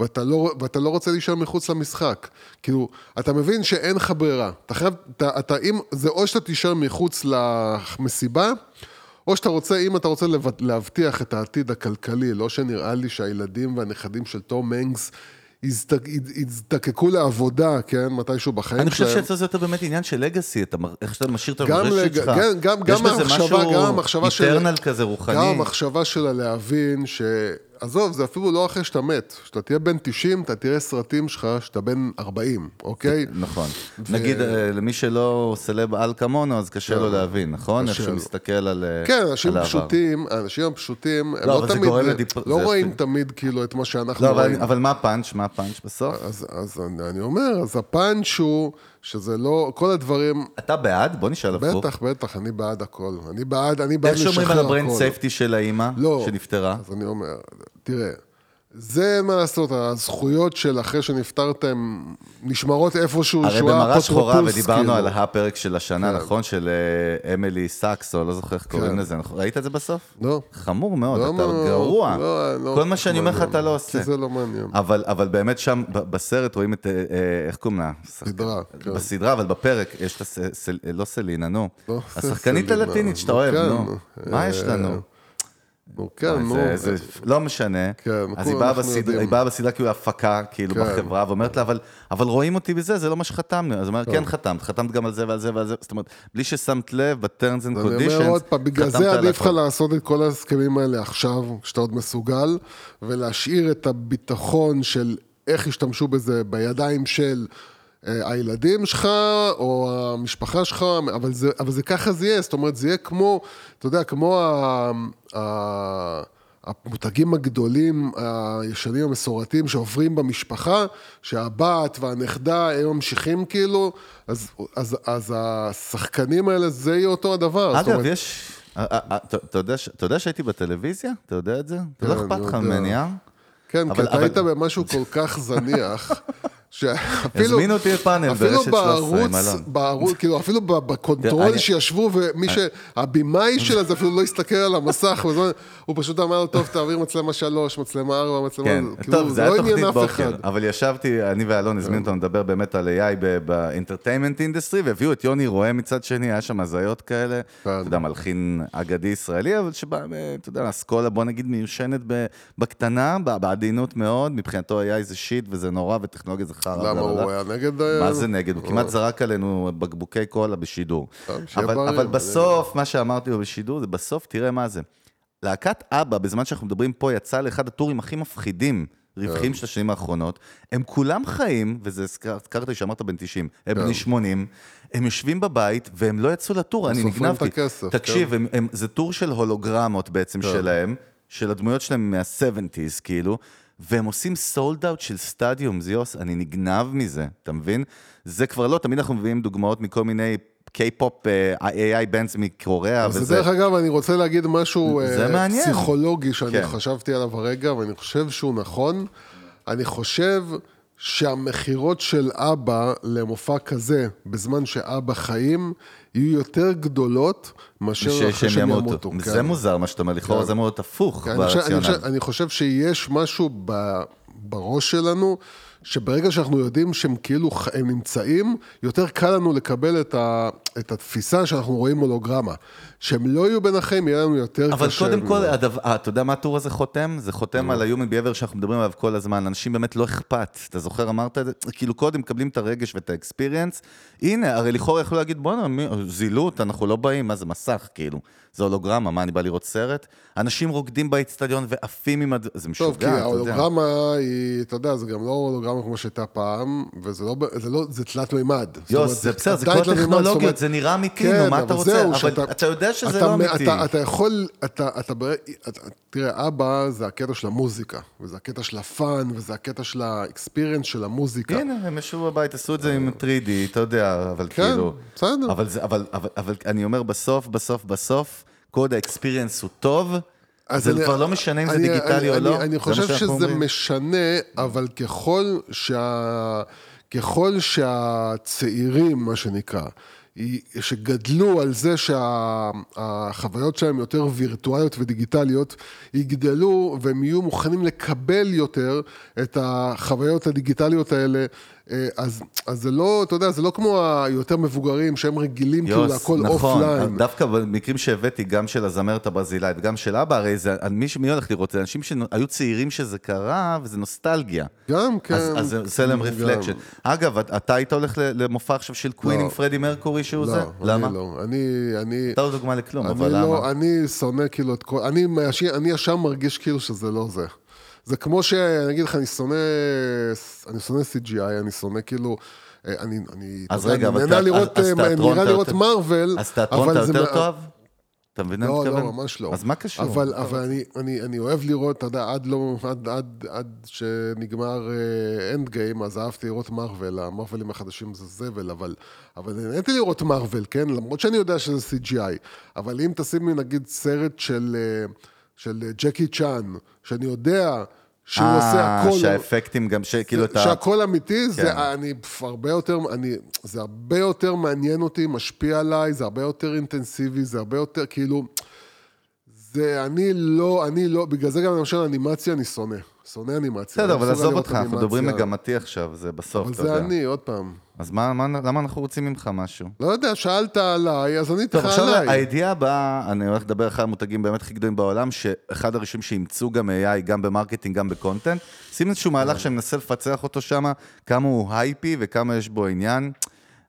ואתה לא, ואתה לא רוצה להישאר מחוץ למשחק. כאילו, אתה מבין שאין לך ברירה. אתה חייב, אתה, אתה, אם, זה או שאתה תישאר מחוץ למסיבה, או שאתה רוצה, אם אתה רוצה להבטיח את העתיד הכלכלי, לא שנראה לי שהילדים והנכדים של תום יזדק- יזדקקו לעבודה, כן, מתישהו בחיים אני חושב שלהם. שאצלו זה יותר באמת עניין של לגאסי, איך שאתה משאיר את המורשת שלך. כן, גם- יש גם בזה המחשבה- משהו גם המחשבה של- איטרנל כזה רוחני. גם המחשבה שלה להבין ש... עזוב, זה אפילו לא אחרי שאתה מת. כשאתה תהיה בן 90, אתה תראה סרטים שלך שאתה בן 40, אוקיי? נכון. נגיד, אה, למי שלא סלב על כמונו, אז קשה לו להבין, נכון? איך שהוא. מסתכל על אה, כן, אנשים על העבר. פשוטים, האנשים הפשוטים, הם לא, לא, אבל תמיד, לדיפ- לא זה רואים אפילו- תמיד כאילו את מה שאנחנו לא, אבל- רואים. אבל מה הפאנץ'? מה הפאנץ' בסוף? אז, אז אני, אני אומר, אז הפאנץ' הוא שזה לא, כל הדברים, אתה בעד? בוא נשאל הפוך. בטח, בטח, אני בעד הכל. אני בעד, אני בעד איך לשחרר שומרים הכל. על ה brand safety של האימא לא, שנפטרה? אז אני אומר, תראה, זה מה לעשות, הזכויות של אחרי שנפטרתם נשמרות איפשהו, הרי שהוא היה במראה שחורה, ודיברנו כאילו. על הפרק של השנה, כן. נכון? של אה, אמילי סאקס, או לא זוכר איך קוראים כן. לזה, נכון? ראית את זה בסוף? לא. חמור מאוד, לא, אתה לא, גרוע. לא, לא כל מה שאני אומר לך אתה לא עושה. כי זה לא מעניין. אבל, אבל באמת שם, בסרט רואים את, אה, אה, איך קוראים לה? סדרה, כן. בסדרה, אבל בפרק, יש את הס... סל... לא סלינה, נו. לא, השחקנית. הלטינית שאתה אוהב, כן. נו. מה יש אה, לנו? נו, כן, נו. לא משנה. כן, אז היא באה. בסדרה, היא באה בסדרה כאילו הפקה, כאילו כן. בחברה, ואומרת לה, אבל, אבל רואים אותי בזה, זה לא מה שחתמנו. אז היא אומרת, כן חתמת, חתמת גם על זה ועל זה ועל זה. זאת אומרת, בלי ששמת לב, ב-terms and אני conditions, אומר עוד פעם, בגלל זה עדיף לך. לעשות את כל ההסכמים האלה עכשיו, כשאתה עוד מסוגל, ולהשאיר את הביטחון של איך ישתמשו בזה בידיים של הילדים שלך, או המשפחה שלך, אבל זה, אבל זה ככה זה יהיה, זאת אומרת, זה יהיה כמו, אתה יודע, כמו ה... ה המותגים הגדולים, הישנים המסורתיים שעוברים במשפחה, שהבת והנכדה, הם ממשיכים כאילו, אז, אז, אז השחקנים האלה, זה יהיה אותו הדבר. אגב, אומרת, יש... אה, אה, אה, אתה- אתה יודע אתה שהייתי בטלוויזיה? אתה יודע את זה? זה לא כן, אכפת לך. ממני, אה? כן, כי אבל- אתה היית במשהו כל כך זניח, שאפילו... הזמינו אותי לפאנל אפילו ברשת 13 עם אלון. בערוץ, כאילו אפילו ב control שישבו, ומי שהבימאי שלה זה אפילו לא הסתכל על המסך, הוא פשוט אמר לו, טוב, תעביר מצלמה שלוש, מצלמה ארבע, מצלמה... כן, כאילו, טוב, זה היה לא עניין תוכנית בוקר. אבל ישבתי, אני ואלון הזמינו אותנו לדבר באמת על AI ב entertainment industry, והביאו את יוני רועה מצד שני, היה שם הזיות כאלה, כן. אתה יודע, מלחין אגדי ישראלי, אבל שבא, אה, אתה יודע, אסכולה, בוא נגיד, מיושנת בקטנה, בעדינות מאוד, מבחינתו AI זה שיט וזה נורא, וטכנולוגיה זה חרא. למה הוא. היה נגד... מה זה נגד? הוא כמעט זרק עלינו בקבוקי קולה בשידור. אבל, בסוף, מה שאמרתי לו בשידור, זה בסוף, תראה מה זה. להקת אבא, בזמן שאנחנו מדברים פה, יצא לאחד הטורים הכי מפחידים, כן. רווחים של השנים האחרונות. הם כולם חיים, וזה הזכר- הזכרת לי שאמרת בן 90, הם כן. בני 80, הם יושבים בבית והם לא יצאו לטור, אני סופרים נגנבתי. את הכסף, תקשיב, כן. הם, זה טור של הולוגרמות בעצם שלהם, של הדמויות שלהם מה-70's, כאילו, והם עושים sold out של stadium, זה, יוס, אני נגנב מזה, אתה מבין? זה כבר לא, תמיד אנחנו מביאים דוגמאות מכל מיני K-pop, AI bands מקוריאה, אז וזה... דרך אגב, אני רוצה להגיד משהו זה אה. פסיכולוגי שאני כן. חשבתי עליו הרגע, ואני חושב שהוא נכון. אני חושב שהמכירות של אבא למופע כזה, בזמן שאבא חיים, יהיו יותר גדולות מאשר אחרי שהם ימותו. זה כן. מוזר מה שאתה אומר, לכאורה כן. זה אמור להיות הפוך כן, ברציונל. אני חושב שיש משהו ב- בראש שלנו, שברגע שאנחנו יודעים שהם כאילו, הם נמצאים, יותר קל לנו לקבל את, ה, את התפיסה שאנחנו רואים הולוגרמה. שהם לא יהיו בין החיים, יהיה לנו יותר אבל קשה. קודם כל. הדבר, אתה יודע מה הטור הזה חותם? זה חותם על ה-human behavior שאנחנו מדברים עליו כל הזמן. אנשים באמת לא אכפת. אתה זוכר, אמרת את זה? כאילו קודם מקבלים את הרגש ואת האקספיריאנס. הנה, הרי לכאורה יכלו להגיד, בואנה, זילות, אנחנו לא באים, מה זה מסך, כאילו. זה הולוגרמה, מה, אני בא לראות סרט? אנשים רוקדים באצטדיון ועפים עם הד... זה משוגע, טוב, כי אתה יודע. ההולוגרמה היא, אתה יודע, זה גם לא הולוגרמה כמו שהייתה פעם, וזה לא, זה לא, זה תלת מימד. יוס, זה בסדר, זה כל הטכנולוגיות, זה נראה אמיתי, כן, נו, מה אתה רוצה? אבל אתה יודע שזה אתה לא אמיתי. אתה, אתה יכול, אתה, אתה, בר- אתה, תראה, אבא זה הקטע של המוזיקה, וזה הקטע של הפאן, וזה הקטע של האקספיריאנס של המוזיקה. הנה, הם ישבו בבית, עשו את זה עם 3D, אתה יודע, אבל כן, כאילו... בסדר. אבל, אני אומר, בסוף, בסוף, בסוף, קוד האקספיריאנס הוא טוב, זה אני- כבר לא משנה אם זה אני- דיגיטלי אני- או אני- לא. אני זה מה חושב שזה אומרים. משנה, אבל ככל שה... ככל שהצעירים, מה שנקרא, שגדלו על זה שהחוויות שלהם יותר וירטואליות ודיגיטליות, יגדלו והם יהיו מוכנים לקבל יותר את החוויות הדיגיטליות האלה. אה, אז, אז זה לא, אתה יודע, זה לא כמו היותר מבוגרים שהם רגילים כאילו יוס, להכל נכון, offline. דווקא במקרים שהבאתי, גם של הזמרת הברזילאית וגם של אבא, הרי זה, מי, מי הולך לראות? זה אנשים שהיו צעירים שזה קרה, וזה נוסטלגיה. גם, כן. אז, זה עושה להם גם. reflection. אגב, אתה היית הולך למופע עכשיו של קווין לא. עם פרדי מרקורי שהוא לא, זה? אני למה? לא. אני, אני... אתה לא דוגמה לכלום, אני אבל למה? לא, אני שונא כאילו את כל... אני, מהש- אני ישר מרגיש כאילו שזה לא זה. זה כמו שאני אגיד לך, אני שונא... אני שונא CGI, אני שונא כאילו... אה, אני, אני, אז רגע, אני אבל נהנה לראות, אה, נראה לראות מארוול, אז תיאטרון אתה יותר טוב? אתה מבין מה אני לא, מתכוון? לא, ממש לא. אז מה קשור? אבל, אבל אני, אני, אני אוהב לראות, אתה יודע, עד, לא, עד, עד, עד שנגמר אנד גיים, אז אהבתי לראות מארוול, המארוולים החדשים זה זבל, אבל, אבל נהניתי לראות מארוול, כן? למרות שאני יודע שזה CGI. אבל אם תשים לי נגיד סרט של, אה, של ג'קי צ'אן, שאני יודע שהוא עושה הכל... אה, שהאפקטים גם, שכאילו את ה... שהכל אמיתי, זה כן. אני פף, הרבה יותר, אני, זה הרבה יותר מעניין אותי, משפיע עליי, זה הרבה יותר אינטנסיבי, זה הרבה יותר, כאילו, זה, אני לא, אני לא, בגלל זה גם למשל אנימציה אני שונא, שונא אנימציה. בסדר, אני אבל עזוב אותך, אנחנו. מדברים מגמתי עכשיו, זה בסוף, אבל אתה זה יודע. אני, עוד פעם. אז מה, מה, למה אנחנו רוצים ממך משהו? לא יודע, שאלת עליי, אז עניתי טוב, לך עכשיו עליי. הידיעה הבאה, אני הולך לדבר אחד המותגים באמת הכי גדולים בעולם, שאחד הראשונים שאימצו גם AI, גם ב marketing, גם ב content. שים איזשהו מהלך שאני מנסה לפצח אותו שם, כמה הוא הייפי וכמה יש בו עניין.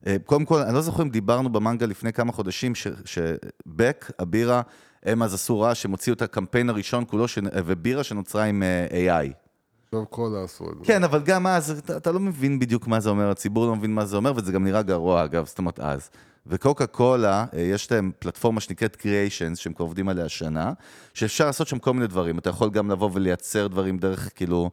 אה, קודם כל, אני לא זוכר אם דיברנו במנגל לפני כמה חודשים, שבק, הבירה, הם אז עשו רעש, שהם הוציאו את הקמפיין הראשון כולו, ש- ובירה שנוצרה עם אה, AI. עכשיו קולה עשו. כן, אבל גם אז, אתה, אתה לא מבין בדיוק מה זה אומר, הציבור לא מבין מה זה אומר, וזה גם נראה גרוע, אגב, זאת אומרת אז. וקוקה קולה, אה, יש להם פלטפורמה שנקראת Creations, שהם כבר עובדים עליה שנה, שאפשר לעשות שם כל מיני דברים. אתה יכול גם לבוא ולייצר דברים דרך, כאילו,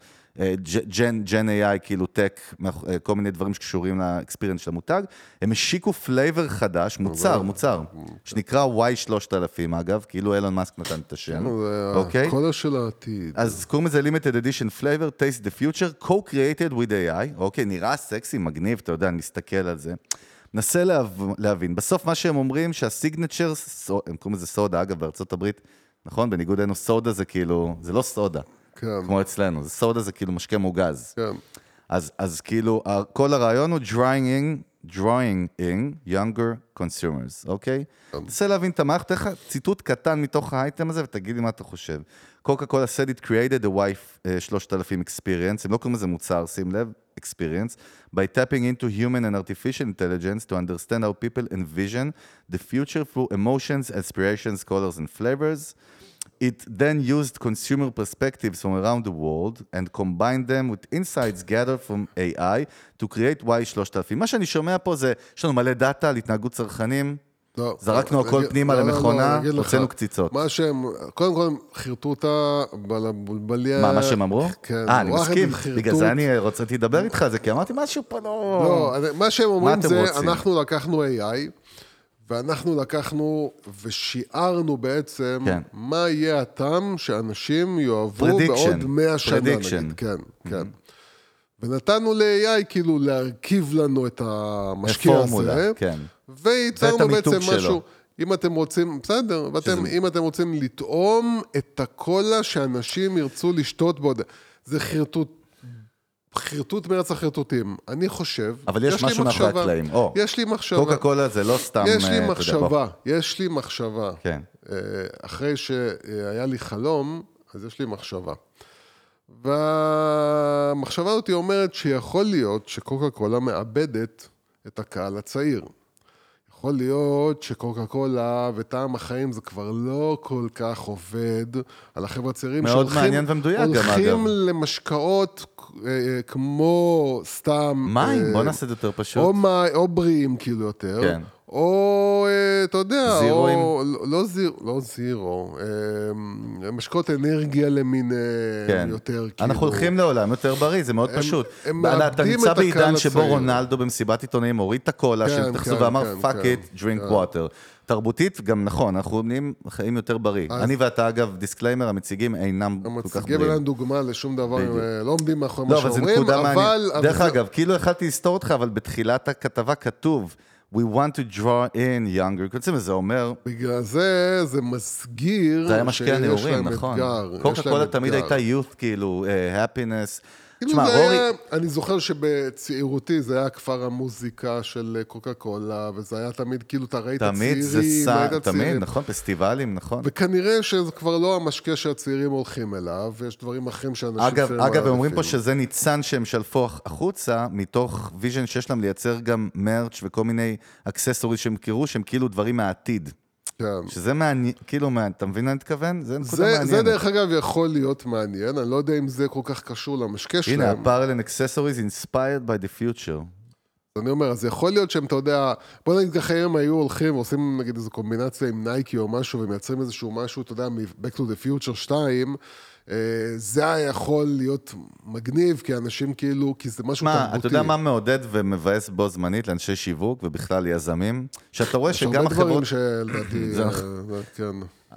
gen, gen AI, כאילו tech, אה, כל מיני דברים שקשורים ל experience של המותג. הם השיקו flavor חדש, מוצר, מוצר, שנקרא Y3000, אגב, כאילו אילון מאסק נתן את השם, זה אוקיי? הקולה של העתיד. אז קוראים לזה limited edition flavor, taste the future, co-created with AI, אוקיי, נראה סקסי, מגניב, אתה יודע, אני מסתכל על זה. להב... להבין, בסוף מה שהם אומרים שהסיגנצ'ר, הם קוראים לזה סודה, אגב, בארצות הברית, נכון? בניגוד אלינו, סודה זה כאילו, זה לא סודה, כן, כמו אצלנו, זה סודה זה כאילו משקה מוגז. כן. אז, אז כאילו, כל הרעיון הוא drawing in, drawing in younger consumers, אוקיי? תנסה להבין את המערכת, לך ציטוט קטן מתוך האייטם הזה ותגיד לי מה אתה חושב. קוקה קולה said it created a wife uh, 3000 experience, הם לא קוראים לזה מוצר, שים לב, experience, by tapping into human and artificial intelligence to understand how people envision the future through emotions, aspirations, colors and flavors. It then used consumer perspectives from around the world and combined them with insights gathered from AI to create Y3000. מה שאני שומע פה זה, יש לנו מלא דאטה על התנהגות צרכנים, לא, זרקנו לא, הכל פנימה לא, לא, לא, למכונה, לך, הוצאנו קציצות. מה שהם, קודם כל הם חרטו אותה בלבליה. מה, מה שהם אמרו? כן. אה, אני מסכים. בגלל זה אני רציתי לדבר איתך על זה, כי אמרתי משהו פה לא... לא, מה שהם אומרים זה? אנחנו לקחנו AI, ואנחנו לקחנו ושיערנו בעצם כן. מה יהיה הטעם שאנשים יאהבו Prediction. בעוד 100 שנה, Prediction. נגיד. כן, כן. ונתנו ל-AI כאילו להרכיב לנו את המשקיע פורמולה, הזה, כן. וייצרנו בעצם שלו. משהו. אם אתם רוצים, בסדר, ואתם, אם אתם רוצים לטעום את הקולה שאנשים ירצו לשתות בעוד... זה חרטוט, חרטוט מארץ החרטוטים. אני חושב, אבל יש לי משהו מאחורי. הקלעים. או, יש לי מחשבה. קוקה קולה זה לא סתם... יש אה, לי יודע, מחשבה, בוא. יש לי מחשבה. כן. אה, אחרי שהיה לי חלום, אז יש לי מחשבה. והמחשבה הזאת אומרת שיכול להיות שקוקה קולה מאבדת את הקהל הצעיר. יכול להיות שקוקה קולה וטעם החיים זה כבר לא כל כך עובד על החבר'ה הצעירים מאוד מעניין ומדויק גם, הולכים אגב. למשקאות אה, כמו סתם... מים, אה, בוא נעשה את זה יותר פשוט. או, מי, או בריאים כאילו יותר, כן. או אה, אתה יודע, זירואים? או, לא, לא, זיר, לא זירו, אה, משקאות אנרגיה למיניהם כן. יותר כאילו. אנחנו הולכים לעולם יותר בריא, זה מאוד הם- פשוט. הם אתה מאבדים נמצא את הקהל בעידן שבו הצעיר. רונלדו במסיבת עיתונאים הוריד את הקולה, כן, שהתייחסו כן, ואמר כן, fuck כן, it, drink כן. water. תרבותית, גם נכון, אנחנו נהיים חיים יותר בריא. אני ואתה, אגב, דיסקליימר, המציגים אינם כל כך המציגים בריאים. אין דוגמה לשום דבר. הם לא עומדים מאחורי מה לא, שאומרים, אבל... דרך אגב, כאילו יכולתי לסתור אותך, אבל בתחילת הכתבה כתוב, We want to draw in younger consumers, זה אומר, בגלל זה, זה מסגיר זה היה משקיע נעורים, נכון. קוקה קולה תמיד. הייתה youth, כאילו, אה, happiness. כאילו תשמע, זה, היה, אני זוכר שבצעירותי זה היה כפר המוזיקה של קוקה קולה, וזה היה תמיד, כאילו, אתה ראית תמיד זה צעירים, סע, ראית תמיד, צעירים. נכון, פסטיבלים, נכון. וכנראה שזה כבר לא המשקה שהצעירים הולכים אליו, ויש דברים אחרים שאנשים אגב, צעירים אגב, הם אומרים פה. שזה ניצן שהם שלפו החוצה, מתוך vision שיש להם לייצר גם merch וכל מיני accessories שהם קראו, שהם כאילו דברים מהעתיד. כן. שזה מעניין, כאילו, מה- אתה מבין מה אני מתכוון? זה נקודה זה, מעניינת. זה דרך אגב יכול להיות מעניין, אני לא יודע אם זה כל כך קשור למשקה שלהם. הנה, and accessories inspired by the future. אני אומר, אז יכול להיות שהם, אתה יודע, בוא נגיד ככה, אם הם היו הולכים ועושים נגיד איזו קומבינציה עם נייקי או משהו, ומייצרים איזשהו משהו, אתה יודע, מ-Back to the Future 2, אה, זה היה יכול להיות מגניב, כי אנשים כאילו, כי זה משהו מה, תרבותי. אתה יודע מה מעודד ומבאס בו זמנית לאנשי שיווק ובכלל יזמים? שאתה רואה יש שגם הרבה החברות... דברים שלדעתי, אה, נכון. כן.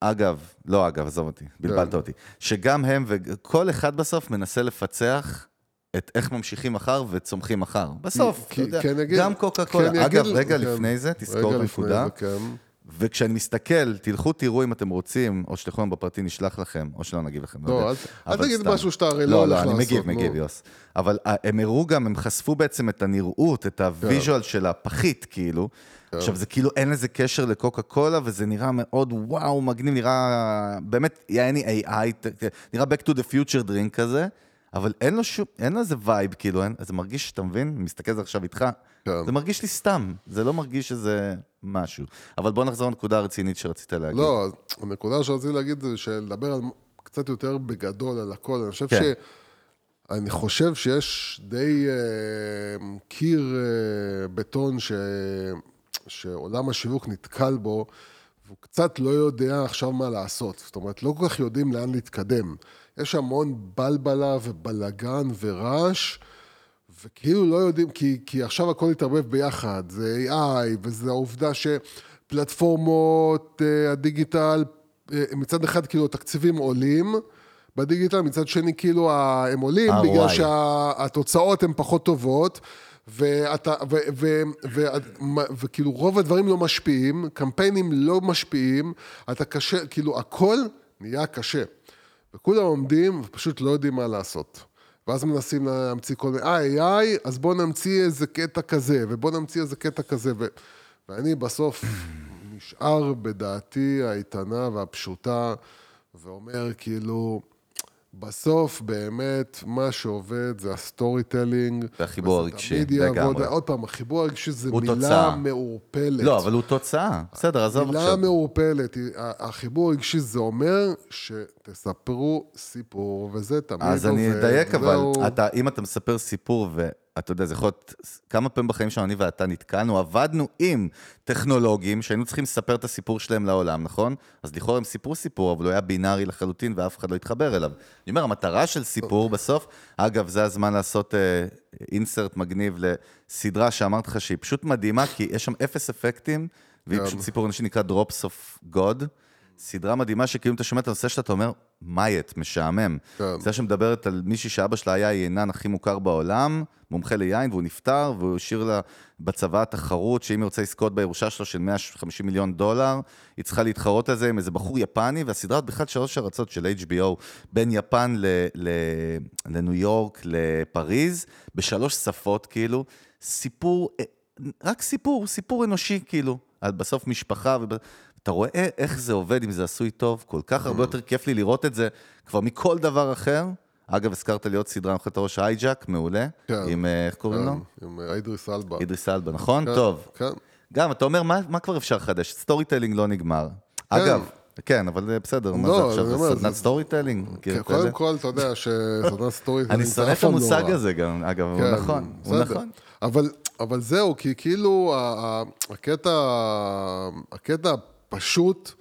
אגב, לא אגב, עזוב אותי, בלבלת כן. אותי. שגם הם וכל אחד בסוף מנסה לפצח את איך ממשיכים מחר וצומחים מחר. בסוף, אתה יודע, גם קוקה קולה. אגב, רגע כן. לפני זה, תזכור את הנקודה. כן. וכשאני מסתכל, תלכו תראו אם אתם רוצים, או שתלכו לנו בפרטי, נשלח לכם, או שלא נגיב לכם. לא, יודע. אל- תגיד. משהו שאתה הרי לא לא, הולך לא, אני לעשות, מגיב, מגיב. יוס. אבל אה, הם הראו גם, הם חשפו בעצם את הנראות, את הוויז'ואל של הפחית, כאילו. עכשיו, זה כאילו, אין לזה קשר לקוקה קולה, וזה נראה מאוד וואו, מגניב, נראה באמת, יעני AI, נראה back to the future drink כזה, אבל אין לו שום, אין לו איזה vibe, כאילו, זה מרגיש, אתה מבין? אני מסתכל על זה עכשיו איתך, כן. זה מרגיש לי סתם, זה לא מרגיש איזה משהו. אבל בוא נחזור לנקודה הרצינית שרצית להגיד. לא, הנקודה שרציתי להגיד זה שלדבר על קצת יותר בגדול על הכל. אני חושב כן. ש... אני חושב שיש די אה, קיר אה, בטון ש... שעולם השיווק נתקל בו, והוא קצת לא יודע עכשיו מה לעשות. זאת אומרת, לא כל כך יודעים לאן להתקדם. יש המון בלבלה ובלגן ורעש, וכאילו לא יודעים, כי, כי עכשיו הכל התערבב ביחד, זה AI, וזה העובדה שפלטפורמות, אה, הדיגיטל, אה, מצד אחד כאילו התקציבים עולים בדיגיטל, מצד שני כאילו הם עולים ROI. בגלל שהתוצאות הן פחות טובות. ואתה, ו, ו, ו, ו, וכאילו רוב הדברים לא משפיעים, קמפיינים לא משפיעים, אתה קשה, כאילו הכל נהיה קשה. וכולם עומדים ופשוט לא יודעים מה לעשות. ואז מנסים להמציא כל מיני, אה, AI, אז בואו נמציא איזה קטע כזה, ובואו נמציא איזה קטע כזה. ו... ואני בסוף נשאר בדעתי האיתנה והפשוטה, ואומר כאילו, בסוף באמת מה שעובד זה ה storytelling. והחיבור הרגשי. לגמרי. עוד פעם, החיבור הרגשי זה הוא מילה תוצאה. מעורפלת. לא, אבל הוא תוצאה. בסדר, עזוב מילה עכשיו. מעורפלת, היא- ה- החיבור הרגשי זה אומר שתספרו סיפור, וזה תמיד עובד. אז אני אדייק, אבל וזהו. אתה, אם אתה מספר סיפור, ואתה יודע, זה יכול להיות כמה פעמים בחיים שלנו, אני ואתה נתקענו, עבדנו עם טכנולוגים שהיינו צריכים לספר את הסיפור שלהם לעולם, נכון? אז לכאורה הם סיפרו סיפור, אבל הוא היה בינארי לחלוטין ואף אחד לא התחבר אליו. אני אומר, המטרה של סיפור בסוף, אגב, זה הזמן לעשות insert מגניב לסדרה שאמרתי לך שהיא פשוט מדהימה, כי יש שם אפס אפקטים, והיא. פשוט סיפור אנושי נקרא Drops of God. סדרה מדהימה שכאילו אתה שומע את הנושא שלה, אתה אומר, מייט, משעמם. כן. זה שמדברת על מישהי שאבא שלה היה היינן הכי מוכר בעולם, מומחה ליין, והוא נפטר, והוא השאיר לה בצבא תחרות, שאם היא רוצה לזכות בירושה שלו של 150 מיליון דולר, היא צריכה להתחרות על זה עם איזה בחור יפני, והסדרה בכלל שלוש ארצות של HBO, בין יפן ל- ל- לניו יורק, לפריז, בשלוש שפות, כאילו. סיפור, אה, רק סיפור, סיפור אנושי, כאילו. על בסוף משפחה, וב... אתה רואה איך זה עובד, אם זה עשוי טוב, כל כך הרבה יותר כיף לי לראות את זה כבר מכל דבר אחר. אגב, הזכרת לי עוד סדרה, אני אתה ראית Hijack, מעולה. כן. עם, אה, איך קוראים לו? כן, עם אה, אידריס אלבה. אידריס אלבה, נכון? כן, טוב. כן. גם, אתה אומר, מה, כבר אפשר לחדש? storytelling לא נגמר. אגב, כן, אבל אה, בסדר, מה לא, זה אני עכשיו, זה סדנת storytelling? כן, קודם כל, אתה יודע שסדנת story... אני זה שונא את לא המושג. הזה גם, אגב, הוא כן, נכון, הוא. נכון. אבל, זהו, כי כאילו הקטע, הקטע פשוט,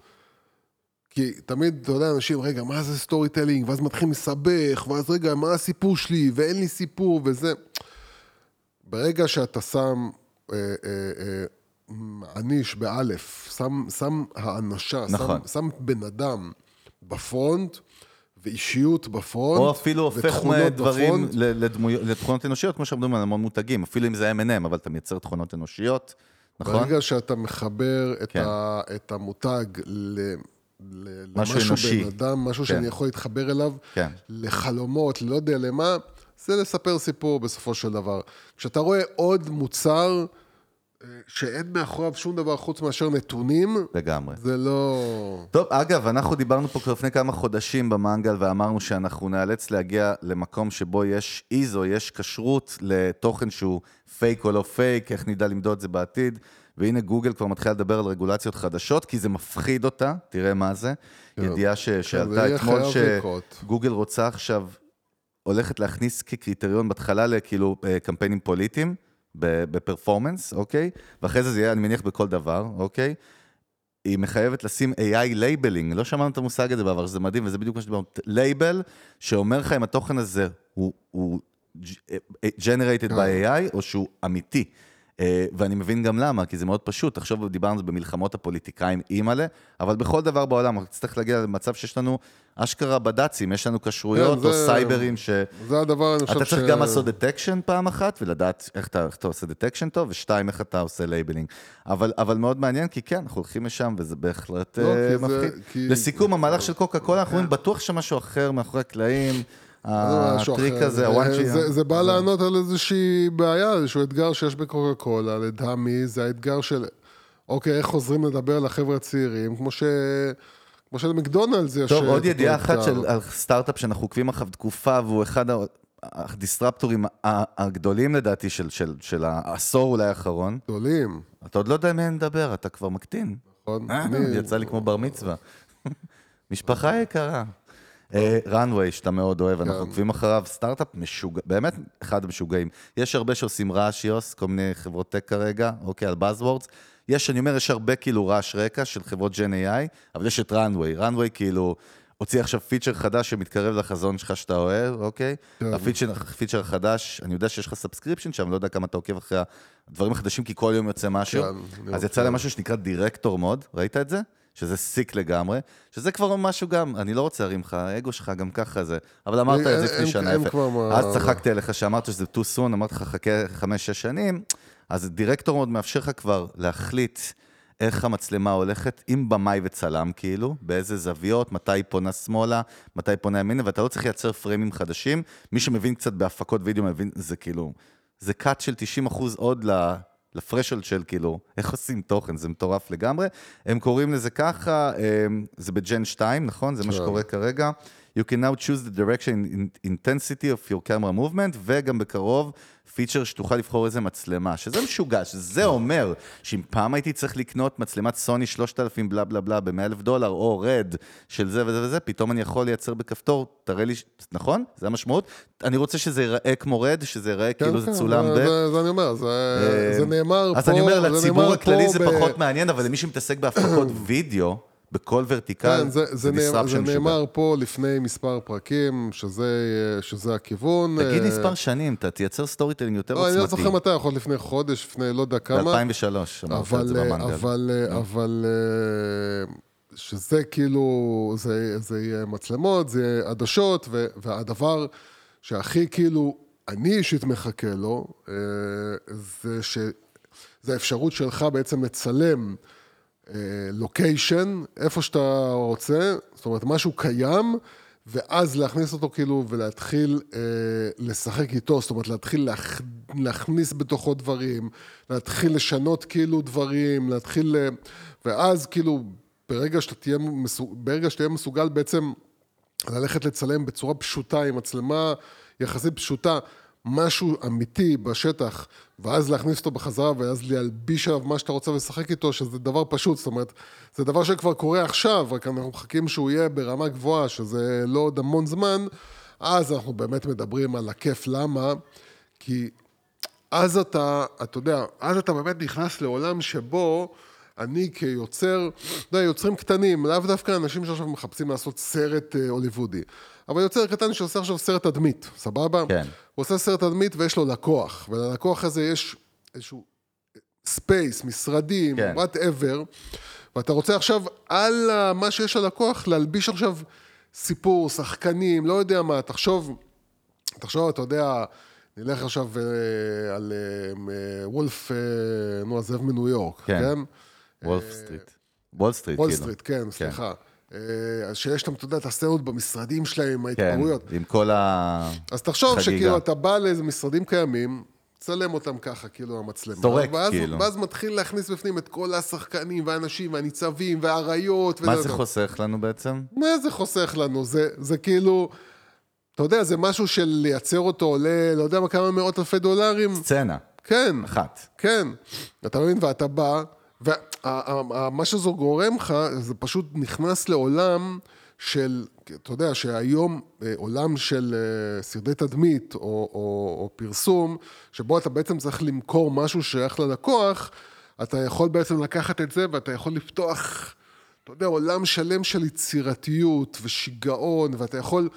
כי תמיד, אתה יודע, אנשים, רגע, מה זה storytelling? ואז מתחילים לסבך, ואז רגע, מה הסיפור שלי? ואין לי סיפור, וזה. ברגע שאתה שם אה, אה, אה, מעניש באלף, שם, שם האנשה, נכון. שם, שם בן אדם בפרונט, ואישיות בפרונט, או אפילו הופך דברים לתכונות אנושיות, כמו שאנחנו מדברים על המון מותגים, אפילו אם זה M&M, אבל אתה מייצר תכונות אנושיות, נכון? ברגע שאתה מחבר את, כן. ה, את המותג ל, ל, משהו למשהו אנושי. בן אדם, משהו כן. שאני יכול להתחבר אליו, כן. לחלומות, לא יודע למה, זה לספר סיפור בסופו של דבר. כשאתה רואה עוד מוצר שאין מאחוריו שום דבר חוץ מאשר נתונים, לגמרי. זה לא... טוב, אגב, אנחנו דיברנו פה כבר לפני כמה חודשים במנגל ואמרנו שאנחנו נאלץ להגיע למקום שבו יש איזו, יש כשרות לתוכן שהוא פייק או לא פייק, איך נדע למדוד את זה בעתיד. והנה גוגל כבר מתחילה לדבר על רגולציות חדשות, כי זה מפחיד אותה, תראה מה זה. ידיעה ש- זה שעלתה אתמול. שגוגל רוצה עכשיו, הולכת להכניס כקריטריון בהתחלה לכאילו אה, קמפיינים פוליטיים, ב performance, אוקיי? ואחרי זה זה יהיה, אני מניח, בכל דבר, אוקיי? היא מחייבת לשים AI labeling, לא שמענו את המושג הזה בעבר, שזה מדהים, וזה בדיוק מה שדיברנו, לייבל שאומר לך אם התוכן הזה הוא, הוא generated by AI או שהוא אמיתי. אה, ואני מבין גם למה, כי זה מאוד פשוט. תחשוב, דיברנו במלחמות הפוליטיקאים, אימא'לה, אבל בכל דבר בעולם, רק צריך להגיע למצב שיש לנו אשכרה בד"צים, יש לנו כשרויות כן, או סייברים ש... זה הדבר, אני חושב אתה ש... צריך גם לעשות detection פעם אחת, ולדעת איך אתה, איך אתה עושה detection טוב, ושתיים, איך אתה עושה labeling. אבל, אבל מאוד מעניין, כי כן, אנחנו הולכים לשם, וזה בהחלט לא, אה, מפחיד. כי- לסיכום, המהלך של קוקה קולה, אנחנו רואים בטוח שמשהו אחר מאחורי הקלעים. משהו הטריק. הזה, זה- ה one-time. זה- זה בא לענות על איזושהי בעיה, איזשהו אתגר שיש בקוקה קולה, לדעמי, זה האתגר של, אוקיי, איך חוזרים לדבר לחבר'ה הצעירים, כמו ש... כמו שלמקדונלדס יש... טוב, עוד אותו ידיעה אחת. של סטארט-אפ שאנחנו עוקבים אחריו תקופה, והוא אחד הדיסטרפטורים הגדולים לדעתי של- של של העשור אולי האחרון. גדולים, אתה עוד לא יודע מי נדבר, אתה כבר מקטין. נכון? אה, אני- יצא לי כמו בר מצווה. משפחה יקרה. ראנוויי, שאתה מאוד אוהב, אנחנו כן. עוקבים אחריו, סטארט-אפ משוגע, באמת אחד המשוגעים. יש הרבה שעושים רעש, noise, כל מיני חברות tech כרגע, אוקיי, על Buzzwords. יש, אני אומר, יש הרבה כאילו רעש רקע של חברות Gen AI, אבל יש את Runway. Runway כאילו הוציא עכשיו פיצ'ר חדש שמתקרב לחזון שלך שאתה אוהב, אוקיי? כן. הפיצ'ר הפיצ'ר החדש, אני יודע שיש לך subscription שם, לא יודע כמה אתה עוקב אחרי הדברים החדשים, כי כל יום יוצא משהו. כן, אז. יצא להם משהו שנקרא Director Mode, ראית את זה? שזה sick לגמרי, שזה כבר משהו גם, אני לא רוצה להרים לך, האגו שלך גם ככה זה, אבל אמרת את זה לפני שנה יפה. אז צחקתי עליך שאמרת שזה too soon, אמרתי לך חכה חמש-שש שנים, אז דירקטור מוד מאפשר לך כבר להחליט איך המצלמה הולכת, עם במאי וצלם כאילו, באיזה זוויות, מתי היא פונה שמאלה, מתי היא פונה ימינה, ואתה לא צריך לייצר פריימים חדשים. מי שמבין קצת בהפקות וידאו מבין, זה כאילו, זה קאט של 90% עוד ל... לפרשל של כאילו, איך עושים תוכן, זה מטורף לגמרי. הם קוראים לזה ככה, הם, זה בג'ן 2, נכון? זה מה שקורה כרגע. You can now choose the direction in intensity of your camera movement, וגם בקרוב פיצ'ר שתוכל לבחור איזה מצלמה, שזה משוגע, שזה אומר שאם פעם הייתי צריך לקנות מצלמת סוני 3000 בלה בלה בלה ב-100 אלף דולר, או רד של זה וזה וזה, פתאום אני יכול לייצר בכפתור, תראה לי, נכון? זה המשמעות? אני רוצה שזה ייראה כמו רד, שזה ייראה כן, כאילו זה כן, צולם זה- ב... זה זה אני אומר, זה זה נאמר פה... אז אני אומר, לציבור הכללי זה ב- פחות מעניין, אבל למי שמתעסק בהפקות וידאו, בכל vertical, כן, זה, זה, נאמר, disruption זה. נאמר פה לפני מספר פרקים, שזה, שזה הכיוון. תגיד אה, מספר שנים, אתה תייצר storytelling יותר לא, אני לא עוצמתי. זוכר מתי, יכול לפני חודש, לפני לא יודע כמה. ב-2003, אמרת את אבל, זה אה, במנגל. אבל, אה, אבל אה, שזה כאילו, זה, זה יהיה מצלמות, זה יהיה עדשות, ו, והדבר שהכי כאילו, אני אישית מחכה לו, אה, זה ש... זה האפשרות שלך בעצם לצלם לוקיישן, איפה שאתה רוצה, זאת אומרת, משהו קיים, ואז להכניס אותו כאילו, ולהתחיל אה, לשחק איתו, זאת אומרת, להתחיל להכ... להכניס בתוכו דברים, להתחיל לשנות כאילו דברים, להתחיל... אה, ואז כאילו, ברגע שאתה תהיה, מסוג... ברגע שתהיה מסוגל בעצם ללכת לצלם בצורה פשוטה, עם מצלמה יחסית פשוטה, משהו אמיתי בשטח, ואז להכניס אותו בחזרה, ואז להלביש עליו מה שאתה רוצה ולשחק איתו, שזה דבר פשוט, זאת אומרת, זה דבר שכבר קורה עכשיו, רק אנחנו מחכים שהוא יהיה ברמה גבוהה, שזה לא עוד המון זמן, אז אנחנו באמת מדברים על הכיף, למה? כי אז אתה, אתה יודע, אז אתה באמת נכנס לעולם שבו אני כיוצר, אתה יודע, יוצרים קטנים, לאו דווקא אנשים שעכשיו מחפשים לעשות סרט אה, הוליוודי, אבל יוצר קטן שעושה עכשיו סרט תדמית, סבבה? כן. הוא עושה סרט תדמית ויש לו לקוח, וללקוח הזה יש איזשהו space, משרדים, כן. whatever, ואתה רוצה עכשיו על מה שיש ללקוח להלביש עכשיו סיפור, שחקנים, לא יודע מה, תחשוב, תחשוב, אתה יודע, נלך עכשיו אה, על אה, אה, Wolf, נו, הזאב מניו יורק, כן. כן? וולף סטריט. וול סטריט, וול כאילו. סטריט, כן, סליחה. אה, אז שיש להם, אתה יודע, את הסצנות במשרדים שלהם, כן, ההתפרעויות. עם כל ה... אז תחשוב חגיגה. שכאילו אתה בא לאיזה משרדים קיימים, צלם אותם ככה, כאילו, המצלמה. סורק, ואז, כאילו. ואז מתחיל להכניס בפנים את כל השחקנים והאנשים והניצבים והאריות. מה וזה- זה חוסך לנו בעצם? מה זה חוסך לנו? זה, זה כאילו, אתה יודע, זה משהו של לייצר אותו עולה, לא יודע מה, כמה מאות אלפי דולרים. סצנה, כן, אחת. כן. אתה מבין? ואתה בא, ומה שזה גורם לך, זה פשוט נכנס לעולם של, אתה יודע, שהיום אה, עולם של אה, סרטי תדמית או, או, או פרסום, שבו אתה בעצם צריך למכור משהו שייך ללקוח, אתה יכול בעצם לקחת את זה ואתה יכול לפתוח, אתה יודע, עולם שלם של יצירתיות ושיגעון, ואתה יכול...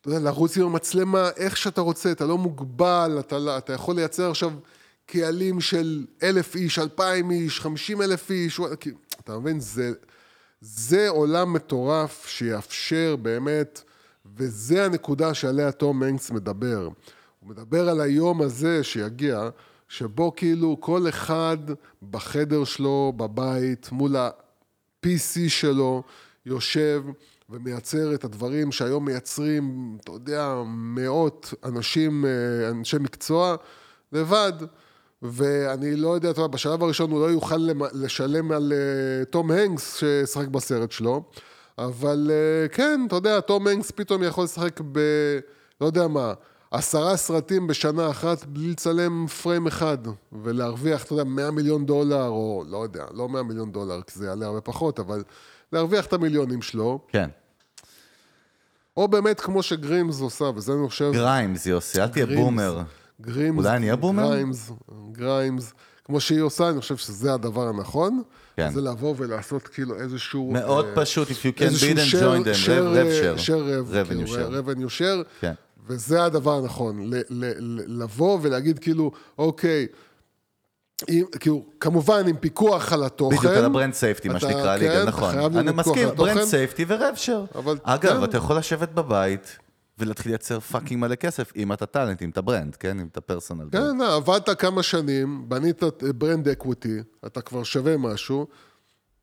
אתה יודע, לרוץ עם המצלמה איך שאתה רוצה, אתה לא מוגבל, אתה, אתה יכול לייצר עכשיו קהלים של אלף איש, אלפיים איש, חמישים אלף איש, אתה מבין? זה, זה עולם מטורף שיאפשר באמת, וזה הנקודה שעליה תום הנקס מדבר. הוא מדבר על היום הזה שיגיע, שבו כאילו כל אחד בחדר שלו, בבית, מול ה-PC שלו, יושב ומייצר את הדברים שהיום מייצרים, אתה יודע, מאות אנשים, אה, אנשי מקצוע, לבד. ואני לא יודע, אתה יודע, בשלב הראשון הוא לא יוכל לשלם על uh, תום הנקס ששחק בסרט שלו, אבל uh, כן, אתה יודע, תום הנקס פתאום יכול לשחק ב... לא יודע מה, עשרה סרטים בשנה אחת בלי לצלם פריים אחד, ולהרוויח, אתה יודע, 100 מיליון דולר, או לא יודע, לא 100 מיליון דולר, כי זה יעלה הרבה פחות, אבל להרוויח את המיליונים שלו. כן. או באמת כמו שגרימס עושה, וזה אני חושב... גריימס, יוסי, אל תהיה. boomer. גרימס, אולי אני אהיה boomer? גריימס, גריימס, כמו שהיא עושה, אני חושב שזה הדבר הנכון. כן. זה לבוא ולעשות כאילו איזשהו... מאוד אה, פשוט, if you can beat and join them, אה, share. rev, revenue כאילו, share. revenue share, כן. וזה הדבר הנכון, ל- ל- ל- לבוא ולהגיד כאילו, אוקיי, עם, כאילו, כמובן עם פיקוח על התוכן. בדיוק, על ה brand safety, מה אתה- שנקרא לי, כן, גם נכון. חייב להיות אני מסכים. ברנד סייפטי ורב שר. אבל- אגב, כן. אתה יכול לשבת בבית ולהתחיל לייצר fucking מלא כסף, אם אתה talent, אם אתה brand, כן? אם אתה personal. כן, עבדת כמה שנים, בנית brand equity, אתה כבר שווה משהו.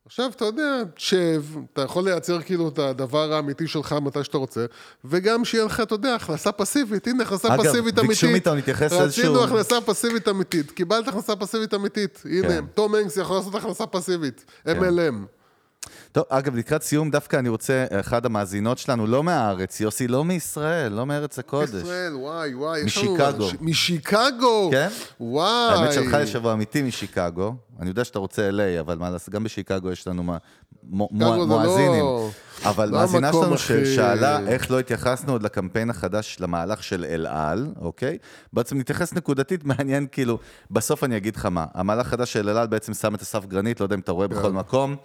עכשיו, אתה יודע, תשב, אתה יכול לייצר כאילו את הדבר האמיתי שלך מתי שאתה רוצה, וגם שיהיה לך, אתה יודע, הכנסה פסיבית. הנה, הכנסה אגב, פסיבית אמיתית. ביקשו מאיתנו להתייחס לאיזשהו- רצינו הכנסה פסיבית אמיתית, קיבלת הכנסה פסיבית אמיתית. הנה, כן. תום הנקס יכול לעשות הכנסה פסיבית. MLM. טוב, אגב, לקראת סיום, דווקא אני רוצה, אחד המאזינות שלנו, לא מהארץ, יוסי, לא מישראל, לא מארץ הקודש. ישראל, וואי, וואי. משיקגו. ש- משיקגו. כן? וואי. האמת שלך יש שבוע אמיתי משיקגו. אני יודע שאתה רוצה LA, אבל מה לעשות, גם בשיקגו יש לנו מה- מו- מו- זה מואזינים. לא- אבל לא מאזינה שלנו הכי- ששאלה איך לא התייחסנו עוד לקמפיין החדש, למהלך של אל על, אוקיי? בעצם נתייחס נקודתית, מעניין, כאילו, בסוף אני אגיד לך מה. המהלך החדש של אל על בעצם שם את אסף גרנית, לא יודע אם אתה רואה בכל מקום.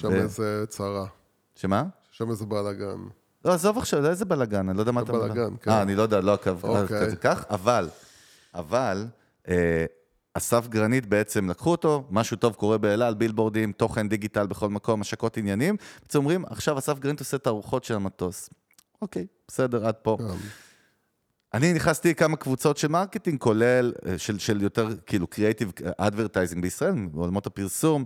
שם איזה צרה. שמה? שם איזה בלאגן. לא, עזוב עכשיו, איזה בלאגן, אני לא יודע מה אתה מדבר. בלאגן, כן. אה, אני לא יודע, לא עקב אוקיי. כזה כך, אבל, אבל, אה, אסף גרנית בעצם לקחו אותו, משהו טוב קורה באלעל, בילבורדים, תוכן דיגיטל בכל מקום, השקות עניינים, בעצם אומרים, עכשיו אסף גרנית עושה את הארוחות של המטוס. אוקיי, בסדר, עד פה. אני נכנסתי לכמה קבוצות של marketing, כולל אה, של, של יותר כאילו creative advertising בישראל, בעולמות הפרסום.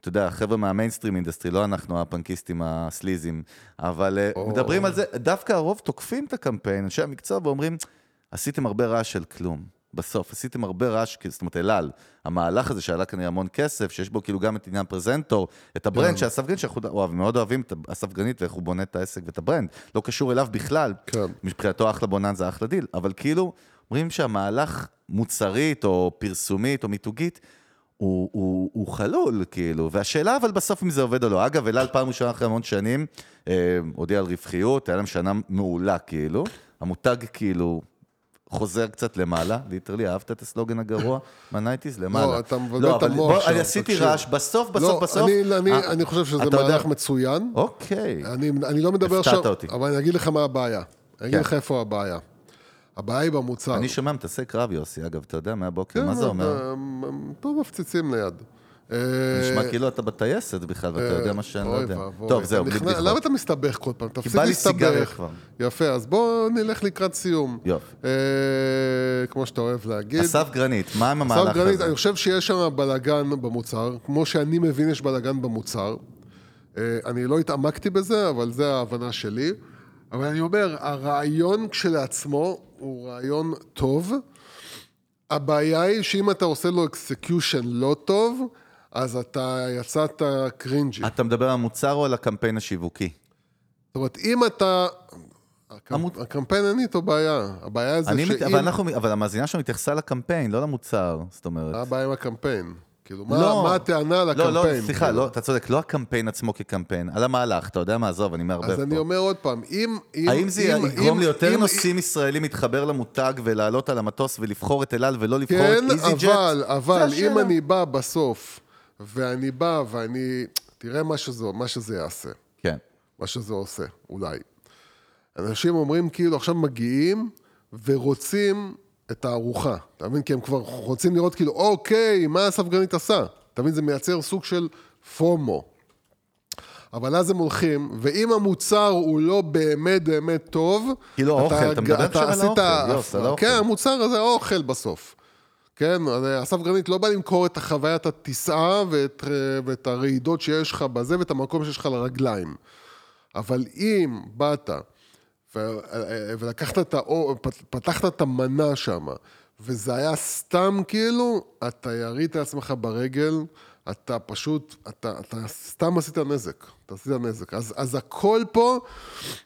אתה יודע, חבר'ה מה mainstream industry, לא אנחנו הפנקיסטים הסליזים, אבל או. מדברים על זה, דווקא הרוב תוקפים את הקמפיין, אנשי המקצוע, ואומרים, עשיתם הרבה רעש של כלום. בסוף, עשיתם הרבה רעש, זאת אומרת, אלעל, המהלך הזה שעלה כנראה המון כסף, שיש בו כאילו גם את עניין הפרזנטור, את ה brand כן. של אסף גרנית, שאנחנו אוהב, מאוד אוהבים את אסף גרנית ואיך הוא בונה את העסק ואת ה brand, לא קשור אליו בכלל. כן. מבחינתו אחלה בוננזה, אחלה דיל, אבל כאילו, אומרים שהמהלך מוצרית או פרסומית או מיתוגית, הוא, הוא, הוא חלול, כאילו, והשאלה אבל בסוף אם זה עובד או לא. אגב, אלעל פעם ראשונה אחרי המון שנים, אה, הודיע על רווחיות, היה להם שנה מעולה, כאילו. המותג, כאילו, חוזר קצת למעלה, literally, אהבת את הסלוגן הגרוע מה nineties? למעלה. לא, אתה מבלבל לא, את המוח שם, אני עשיתי. רעש, בסוף, בסוף, לא, בסוף. אני, אני, חושב שזה מהלך מצוין. אוקיי. אני, לא מדבר הפתעת עכשיו, אותי. אבל אני אגיד לך מה הבעיה. אני אגיד כן. לך איפה הבעיה. הבעיה היא במוצר. אני שומע מטסי קרב, יוסי, אגב, אתה יודע, מהבוקר, כן, מה זה אומר? פה מפציצים ליד. נשמע אה, כאילו אתה בטייסת בכלל, ואתה יודע מה שאני לא יודע. טוב, זהו, בלי בדיחות. למה אתה מסתבך כל פעם? תפסיק להסתבך. יפה, אז בואו נלך לקראת סיום. יופי. אה, כמו שאתה אוהב להגיד. אסף גרנית, מה עם אסף המהלך גרנית, הזה? אני חושב שיש שם בלאגן במוצר, כמו שאני מבין יש בלאגן במוצר. אה, אני לא התעמקתי בזה, אבל זה ההבנה שלי. אבל אני אומר, הרעיון כשלעצמו הוא רעיון טוב. הבעיה היא שאם אתה עושה לו execution לא טוב, אז אתה יצאת cringy. אתה מדבר על המוצר או על הקמפיין השיווקי? זאת אומרת, אם אתה... הקמפיין אין איתו בעיה. הבעיה זה מת- שאם... אבל אנחנו, אבל המאזינה שלנו התייחסה לקמפיין, לא למוצר, זאת מה אומרת. הבעיה עם הקמפיין? כאילו, מה, לא. מה הטענה על הקמפיין? לא, לא, סליחה, כאילו? לא, אתה צודק, לא הקמפיין עצמו כקמפיין, על המהלך, אתה יודע מה, עזוב, אני מערבב אז אני פה. אומר עוד פעם, אם... אם האם זה אם- יגרום אם- ליותר אם- נוסעים ישראלים להתחבר למותג ולעלות על המטוס ולבחור את אל על ולא לבחור כן, את איזי ג'ט? אבל, אבל, אם. אני בא בסוף, ואני בא ואני... תראה מה שזה, מה שזה יעשה, כן. מה שזה עושה, אולי. אנשים אומרים כאילו, עכשיו מגיעים ורוצים את הארוחה, אתה מבין? כי הם כבר רוצים לראות כאילו, אוקיי, מה הספגנית עשה? אתה מבין? זה מייצר סוג של פומו. אבל אז הם הולכים, ואם המוצר הוא לא באמת באמת טוב... כאילו, האוכל, אתה מדבר עכשיו על האוכל, יוס, על האוכל. כן, המוצר הזה האוכל בסוף. כן, אסף גרנית לא בא למכור את החוויית הטיסה ואת, ואת הרעידות שיש לך בזה ואת המקום שיש לך לרגליים. אבל אם באת ו- ולקחת את האור, פת- פתחת את המנה שם, וזה היה סתם כאילו, אתה ירית לעצמך ברגל, אתה פשוט, אתה, אתה סתם עשית נזק, אתה עשית נזק. אז, אז הכל פה,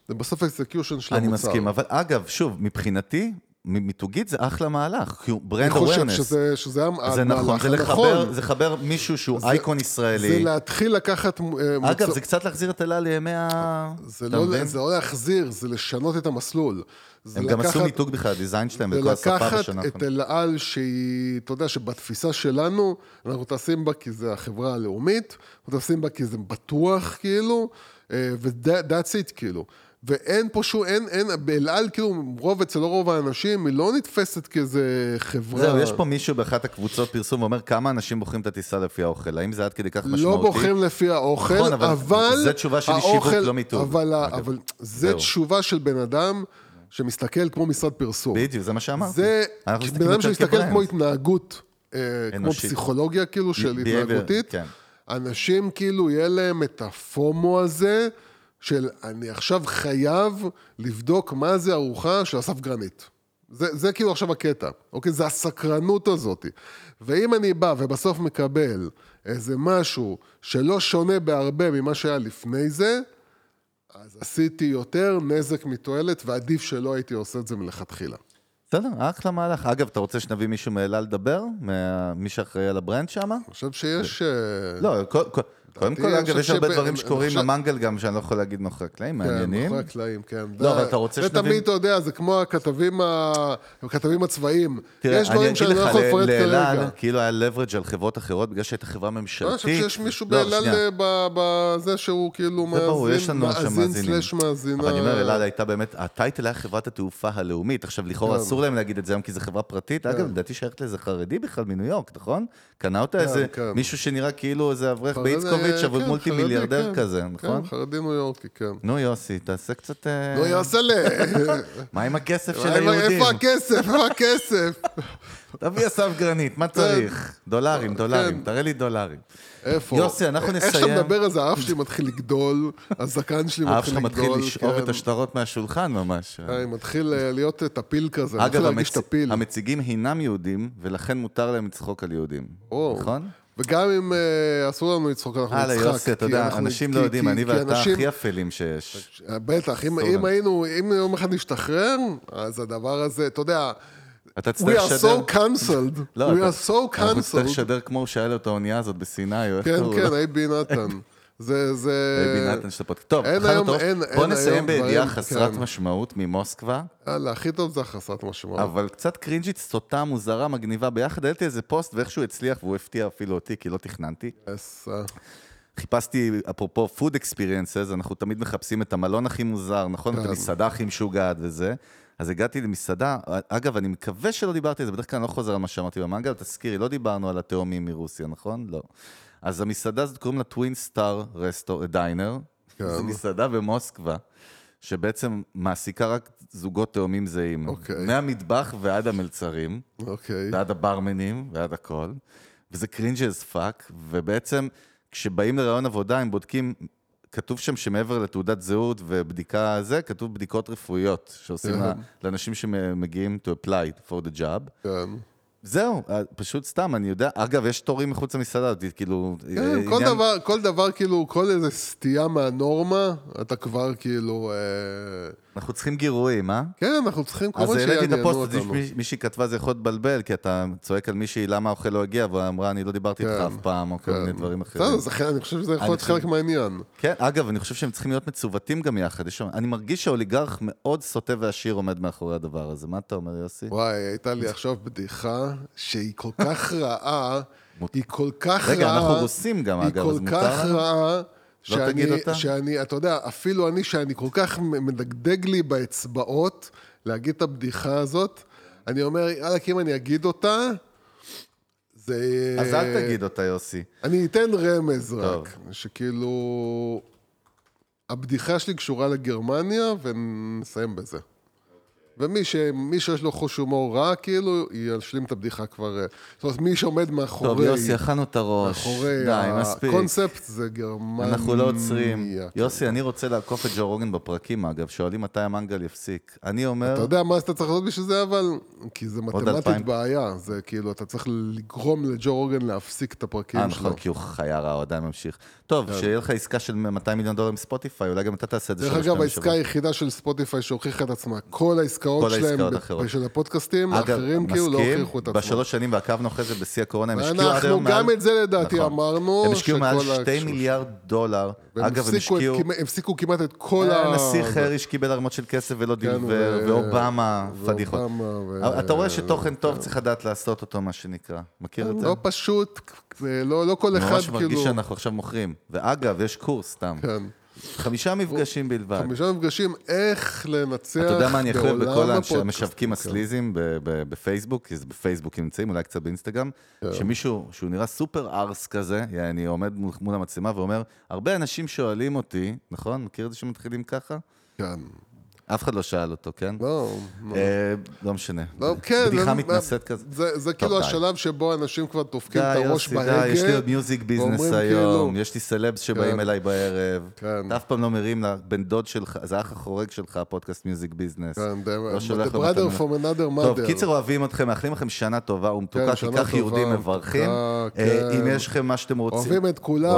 זה בסוף execution של אני המוצר. מסכים, אבל אגב, שוב, מבחינתי, מיתוגית זה אחלה מהלך, כי הוא אני brand חושב awareness. שזה, שזה זה המהלך נכון, זה לחבר, הנכון. זה לחבר מישהו שהוא אייקון זה ישראלי. להתחיל לקחת... אה, אגב, מוצר- זה קצת להחזיר את אלה לימי ה... זה לא, מבין? זה לא להחזיר, זה לשנות את המסלול. זה הם גם עשו לקחת- מיתוג בכלל, הדיזיין שלהם זה וכל השפה לקחת בשנה את אל על שהיא, אתה יודע, שבתפיסה שלנו, אנחנו טסים בה כי זה החברה הלאומית, אנחנו טסים בה כי זה בטוח, כאילו, ו-that's it, כאילו. ואין פה שום, אין, אין, באל על, כאילו, רוב, אצל רוב האנשים, היא לא נתפסת כאיזה חברה. זהו, יש פה מישהו באחת הקבוצות פרסום ואומר כמה אנשים בוחרים את הטיסה לפי האוכל, האם זה עד כדי כך משמעותי? לא בוחרים לפי האוכל, נכון, אבל אבל... זה תשובה של שיווק, האוכל- לא מיתוג, אבל. אבל זה זהו. תשובה של בן אדם שמסתכל כמו משרד פרסום. בדיוק, זה מה שאמרתי. זה בן אדם שמסתכל. כמו התנהגות, אה, כמו. פסיכולוגיה כאילו של התנהגותית. כן. אנשים כאילו יהיה להם את הפומו הזה של אני עכשיו חייב לבדוק מה זה ארוחה של אסף גרנית. זה, זה כאילו עכשיו הקטע, אוקיי? זה הסקרנות הזאת. ואם אני בא ובסוף מקבל איזה משהו שלא שונה בהרבה ממה שהיה לפני זה, אז עשיתי יותר נזק מתועלת, ועדיף שלא הייתי עושה את זה מלכתחילה. בסדר, אחלה מהלך. אגב, אתה רוצה שנביא מישהו מאלה לדבר? מי שאחראי על הברנד שם? אני חושב שיש... אה, לא, כל- קודם כל, אגב, יש הרבה דברים שקורים במנגל גם, שאני לא יכול להגיד מאחורי הקלעים, כן, מעניינים. מאחורי הקלעים, כן. לא, זה- אבל אתה רוצה זה שנבין- תמיד, אתה יודע, זה כמו הכתבים ה- הכתבים הצבאיים. תראה, יש אני דברים אגיד שאני לא לך, יכול ל- לפרט לאל על, כרגע. כאילו היה leverage על חברות אחרות, בגלל שהייתה חברה ממשלתית. אני חושב שיש מישהו לא, באלעל. אה, בזה שהוא כאילו זה יש מאזין, מאזין. סלאש מאזינה. אבל אני אומר, אלעד הייתה באמת, הטייטל היה חברת התעופה הלאומית. עכשיו, לכאורה כן. אסור להם להגיד את זה היום כי זו חברה פרטית. אגב, לדעתי שייכת לאיזה חרדי בכלל מניו יורק, נכון? קנה אותה איזה כן. מישהו שנראה כאילו איזה אברך חרדי, באיצקוביץ', אבל כן, מולטי מיליארדר כן. כזה, נכון? כן, חרדי ניו יורקי, כן. נו יוסי, תעשה קצת... אה, יעשה ל... מה עם הכסף של היהודים? איפה הכסף? איפה הכסף? תביא אסף גרנית, מה צריך? דולרים, דולרים, כן. תראה לי דולרים. איפה? יוסי, אנחנו איך שאתה נסיים. מדבר על זה, האף שלי מתחיל לגדול, הזקן שלי האף מתחיל שלך לגדול. מתחיל לשאוב כן. את השטרות מהשולחן ממש. מתחיל אה, להיות טפיל כזה, אגב, מתחיל להרגיש. טפיל. המציגים הינם יהודים, ולכן מותר להם לצחוק על יהודים. נכון? וגם אם אה, אסור לנו לצחוק, אנחנו נצחק. הלאה, יוסי, אתה יודע, אנשים לא יודעים, אני ואתה הכי אפלים שיש. בטח, אם. היינו, אם יום אחד נשתחרר, אז הדבר הזה, אתה יודע, אתה we תצטרך are לשדר... so cancelled, לא, we are so אנחנו נצטרך cancelled. לשדר כמו שהיה לו את האונייה הזאת בסיני, או איך כן, קראו כן, לו? אייבי נתן. זה, זה... בייבי נתן של הפודקאסט. טוב, אין היום- טוב. אין- בוא אין נסיים בידיעה חסרת כן. משמעות ממוסקבה, יאללה, הכי טוב זה החסרת משמעות. אבל קצת קרינג'ית, סוטה, מוזרה, מגניבה ביחד. העליתי איזה פוסט ואיכשהו הצליח, והוא הפתיע אפילו אותי, כי לא תכננתי. אה, חיפשתי, אפרופו food experiences, אנחנו תמיד מחפשים את המלון הכי מוזר, נכון? את כן. המסעדה הכי משוגעת וזה. אז הגעתי למסעדה, אגב, אני מקווה שלא דיברתי על זה, בדרך כלל אני לא חוזר על מה שאמרתי במנגל, תזכירי, לא דיברנו על התאומים מרוסיה, נכון? לא. אז המסעדה הזאת קוראים לה טווין סטאר רסטור, דיינר. כן. זו מסעדה במוסקבה, שבעצם מעסיקה רק זוגות תאומים זהים. אוקיי. מהמטבח ועד המלצרים. אוקיי. ועד הברמנים, ועד הכל, וזה cringe as fuck, ובעצם כשבאים לראיון עבודה הם בודקים, כתוב שם שמעבר לתעודת זהות ובדיקה זה, כתוב בדיקות רפואיות שעושים כן. לאנשים שמגיעים to apply for the job. כן. זהו, אה, פשוט סתם, אני יודע, אגב, יש תורים מחוץ למסעדה, כאילו... כן, אה, כל עניין- דבר, כל דבר, כאילו, כל איזה סטייה מהנורמה, אתה כבר כאילו... אה, אנחנו צריכים גירויים, אה? כן, אנחנו צריכים כל אז מה העליתי את שיעניינו הפוסט, אותנו. מיש- מישהי כתבה זה יכול לבלבל, כי אתה צועק על מישהי למה האוכל לא הגיע, והיא אמרה, אני לא דיברתי איתך כן, אף פעם, או כל כן. מיני דברים אחרים. בסדר, אני חושב שזה יכול להיות חלק מהעניין. כן, אגב, אני חושב שהם צריכים להיות מצוותים גם יחד. יש אני מרגיש שהאוליגרך מאוד סוטה ועשיר עומד מאחורי הדבר הזה. מה אתה אומר, יוסי? וואי, הייתה לי עכשיו בדיחה שהיא כל כך רעה, היא כל כך רעה. רגע, אנחנו רוסים גם, אגב, היא אז כל מותר כך לנו? רעה, שאני, תגיד אותה? שאני, אתה יודע, אפילו אני, שאני כל כך מדגדג לי באצבעות להגיד את הבדיחה הזאת, אני אומר, יאללה, אם אני אגיד אותה, זה... אז אל תגיד אותה, יוסי. אני אתן רמז טוב. רק, שכאילו... הבדיחה שלי קשורה לגרמניה, ונסיים בזה. ומי ש... שיש לו חוש הומור רע, כאילו, ישלים את הבדיחה כבר... אה, זאת אומרת, מי שעומד מאחורי... טוב, יוסי, אכלנו את הראש. מאחורי די, מספיק. הקונספט זה גרמניה. אנחנו לא עוצרים. כן. יוסי, אני רוצה לעקוף את ג'ו רוגן בפרקים, אגב. שואלים מתי המנגל יפסיק. אני אומר... אתה יודע מה אתה צריך לעשות בשביל זה, אבל... כי זה. מתמטית בעיה. זה כאילו, אתה צריך לגרום לג'ו רוגן להפסיק את הפרקים אה, שלו. נכון, כי הוא חיה רע, הוא עדיין ממשיך. טוב, שיהיה לך עסקה של 200 מיליון דולר עם ספוטיפיי, אולי גם אתה תעשה את זה דרך אגב, העסקה. היחידה של ספוטיפיי שהוכיחה את עצמה, כל העסקאות שלהם. של הפודקאסטים, האחרים כאילו לא הוכיחו את עצמם. בשלוש שנים ועקבנו אחרי זה בשיא הקורונה, הם השקיעו עד אנחנו היום מעל... גם את זה לדעתי נכון. אמרנו, הם השקיעו מעל שכל ה- 2 מיליארד דולר. אגב, הם השקיעו... כמעט- הפסיקו כמעט את כל ה... הנסיך הריש קיבל ערמות של כסף ולא כן, דילבר, ו- ואובמה, פדיחות. אתה רואה שתוכן טוב צריך לדעת לעשות אותו, מה שנקרא. מכיר את זה? לא פשוט, לא לא כל אחד ממש מרגיש כאילו... שאנחנו עכשיו מוכרים. ואגב, יש קורס סתם. כן. חמישה מפגשים בלבד. חמישה מפגשים, איך לנצח אתה יודע מה אני בעולם בכל הפודקאסט. המשווקים. הסליזים בפייסבוק, כי זה בפייסבוק נמצאים, אולי קצת באינסטגרם, כן. שמישהו שהוא נראה סופר ארס כזה, אני עומד מול המצלמה ואומר, הרבה אנשים שואלים אותי, נכון? מכיר את זה שמתחילים ככה? כן. אף אחד לא שאל אותו, כן? לא, לא. אה, לא משנה. לא, כן, בדיחה זה- מתנשאת כזה. זה, כאילו. השלב שבו אנשים כבר דופקים את הראש בהגה. די, יש לי עוד Music Business ואומרים היום, כאילו- יש לי סלבס שבאים כן. אליי בערב. כן. אתה אף פעם לא מרים לבן דוד שלך, זה האח החורג שלך, הפודקאסט Music Business. כן, לא the לו brother from another mother. טוב, קיצר אוהבים אתכם, מאחלים לכם שנה טובה ומתוקה, כן, כי שנה כך יהודים מברכים. אה, כן. אם יש לכם מה שאתם רוצים. אוהבים את כולם.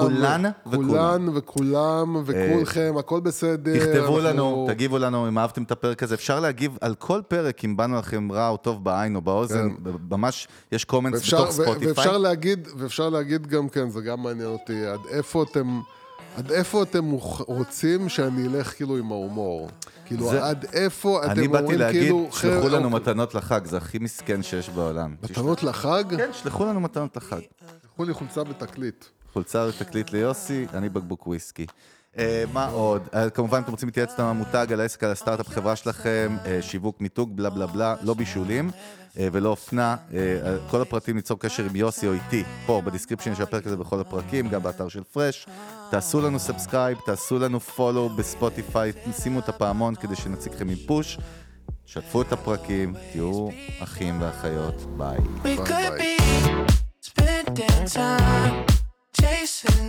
כולן וכולם. כולן וכולם וכולכם, הכל בסדר. תכתבו לנו, תגיבו לנו אם אהבתם את הפרק הזה. אפשר להגיב על כל פרק אם באנו לכם רע או טוב בעין או באוזן. ממש יש קומנטס ואפשר, בתוך ספוטיפיי. ואפשר להגיד, ואפשר להגיד גם כן, זה גם מעניין אותי, עד איפה אתם, עד איפה אתם רוצים שאני אלך כאילו עם ההומור? כאילו, זה- עד איפה אתם אני אומרים באתי להגיד, כאילו... שלחו לנו מתנות לחג, זה הכי מסכן שיש בעולם. מתנות לחג? כן, שלחו לנו מתנות לחג. שלחו לי חולצה ותקליט. חולצה ותקליט ליוסי, אני בקבוק וויסקי. אה, מה עוד? אה, כמובן, אתם רוצים להתייעץ על המותג, על העסק, על הסטארט-אפ, חברה שלכם, אה, שיווק, מיתוג, בלה בלה בלה, לא בישולים ולא אופנה. כל הפרטים ליצור קשר עם יוסי או איתי, פה ב description של הפרק הזה בכל הפרקים, גם באתר של פרש. תעשו לנו subscribe, תעשו לנו follow בספוטיפיי, שימו את הפעמון כדי שנציק לכם עם push. שתפו את הפרקים, תהיו אחים ואחיות, ביי. We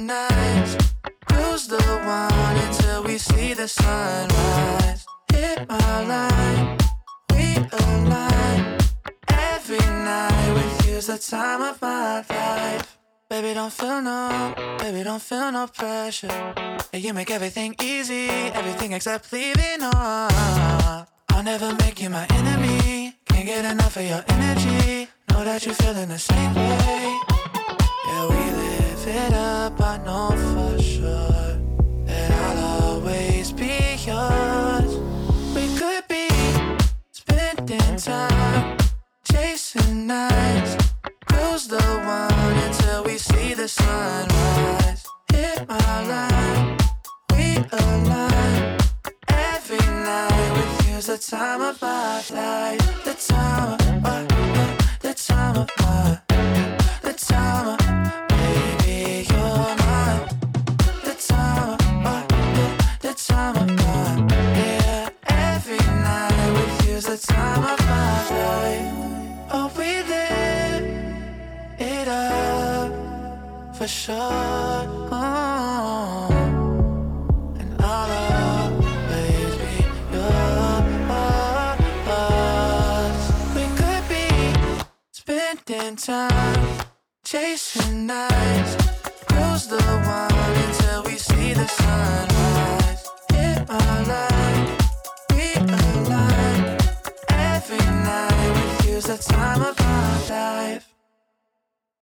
Bye Cruise the one until we see the sunrise. Hit my line, we align. Every night with you's the time of my life. Baby, don't feel no, baby, don't feel no pressure. You make everything easy, everything except leaving on. I'll never make you my enemy. Can't get enough of your energy. Know that you're feeling the same way. Yeah, we live it up, I know for sure. We could be spending time chasing nights. Cruise the one until we see the sunrise. Hit my line, we align. Every night with you's the time of my life. The time of my, the time of my, the time of, for sure. Oh. And I'll be yours. We could be spending time chasing nights. Cruise the one until we see the sunrise. Hit my line, we align. Every night with you's the time of my life.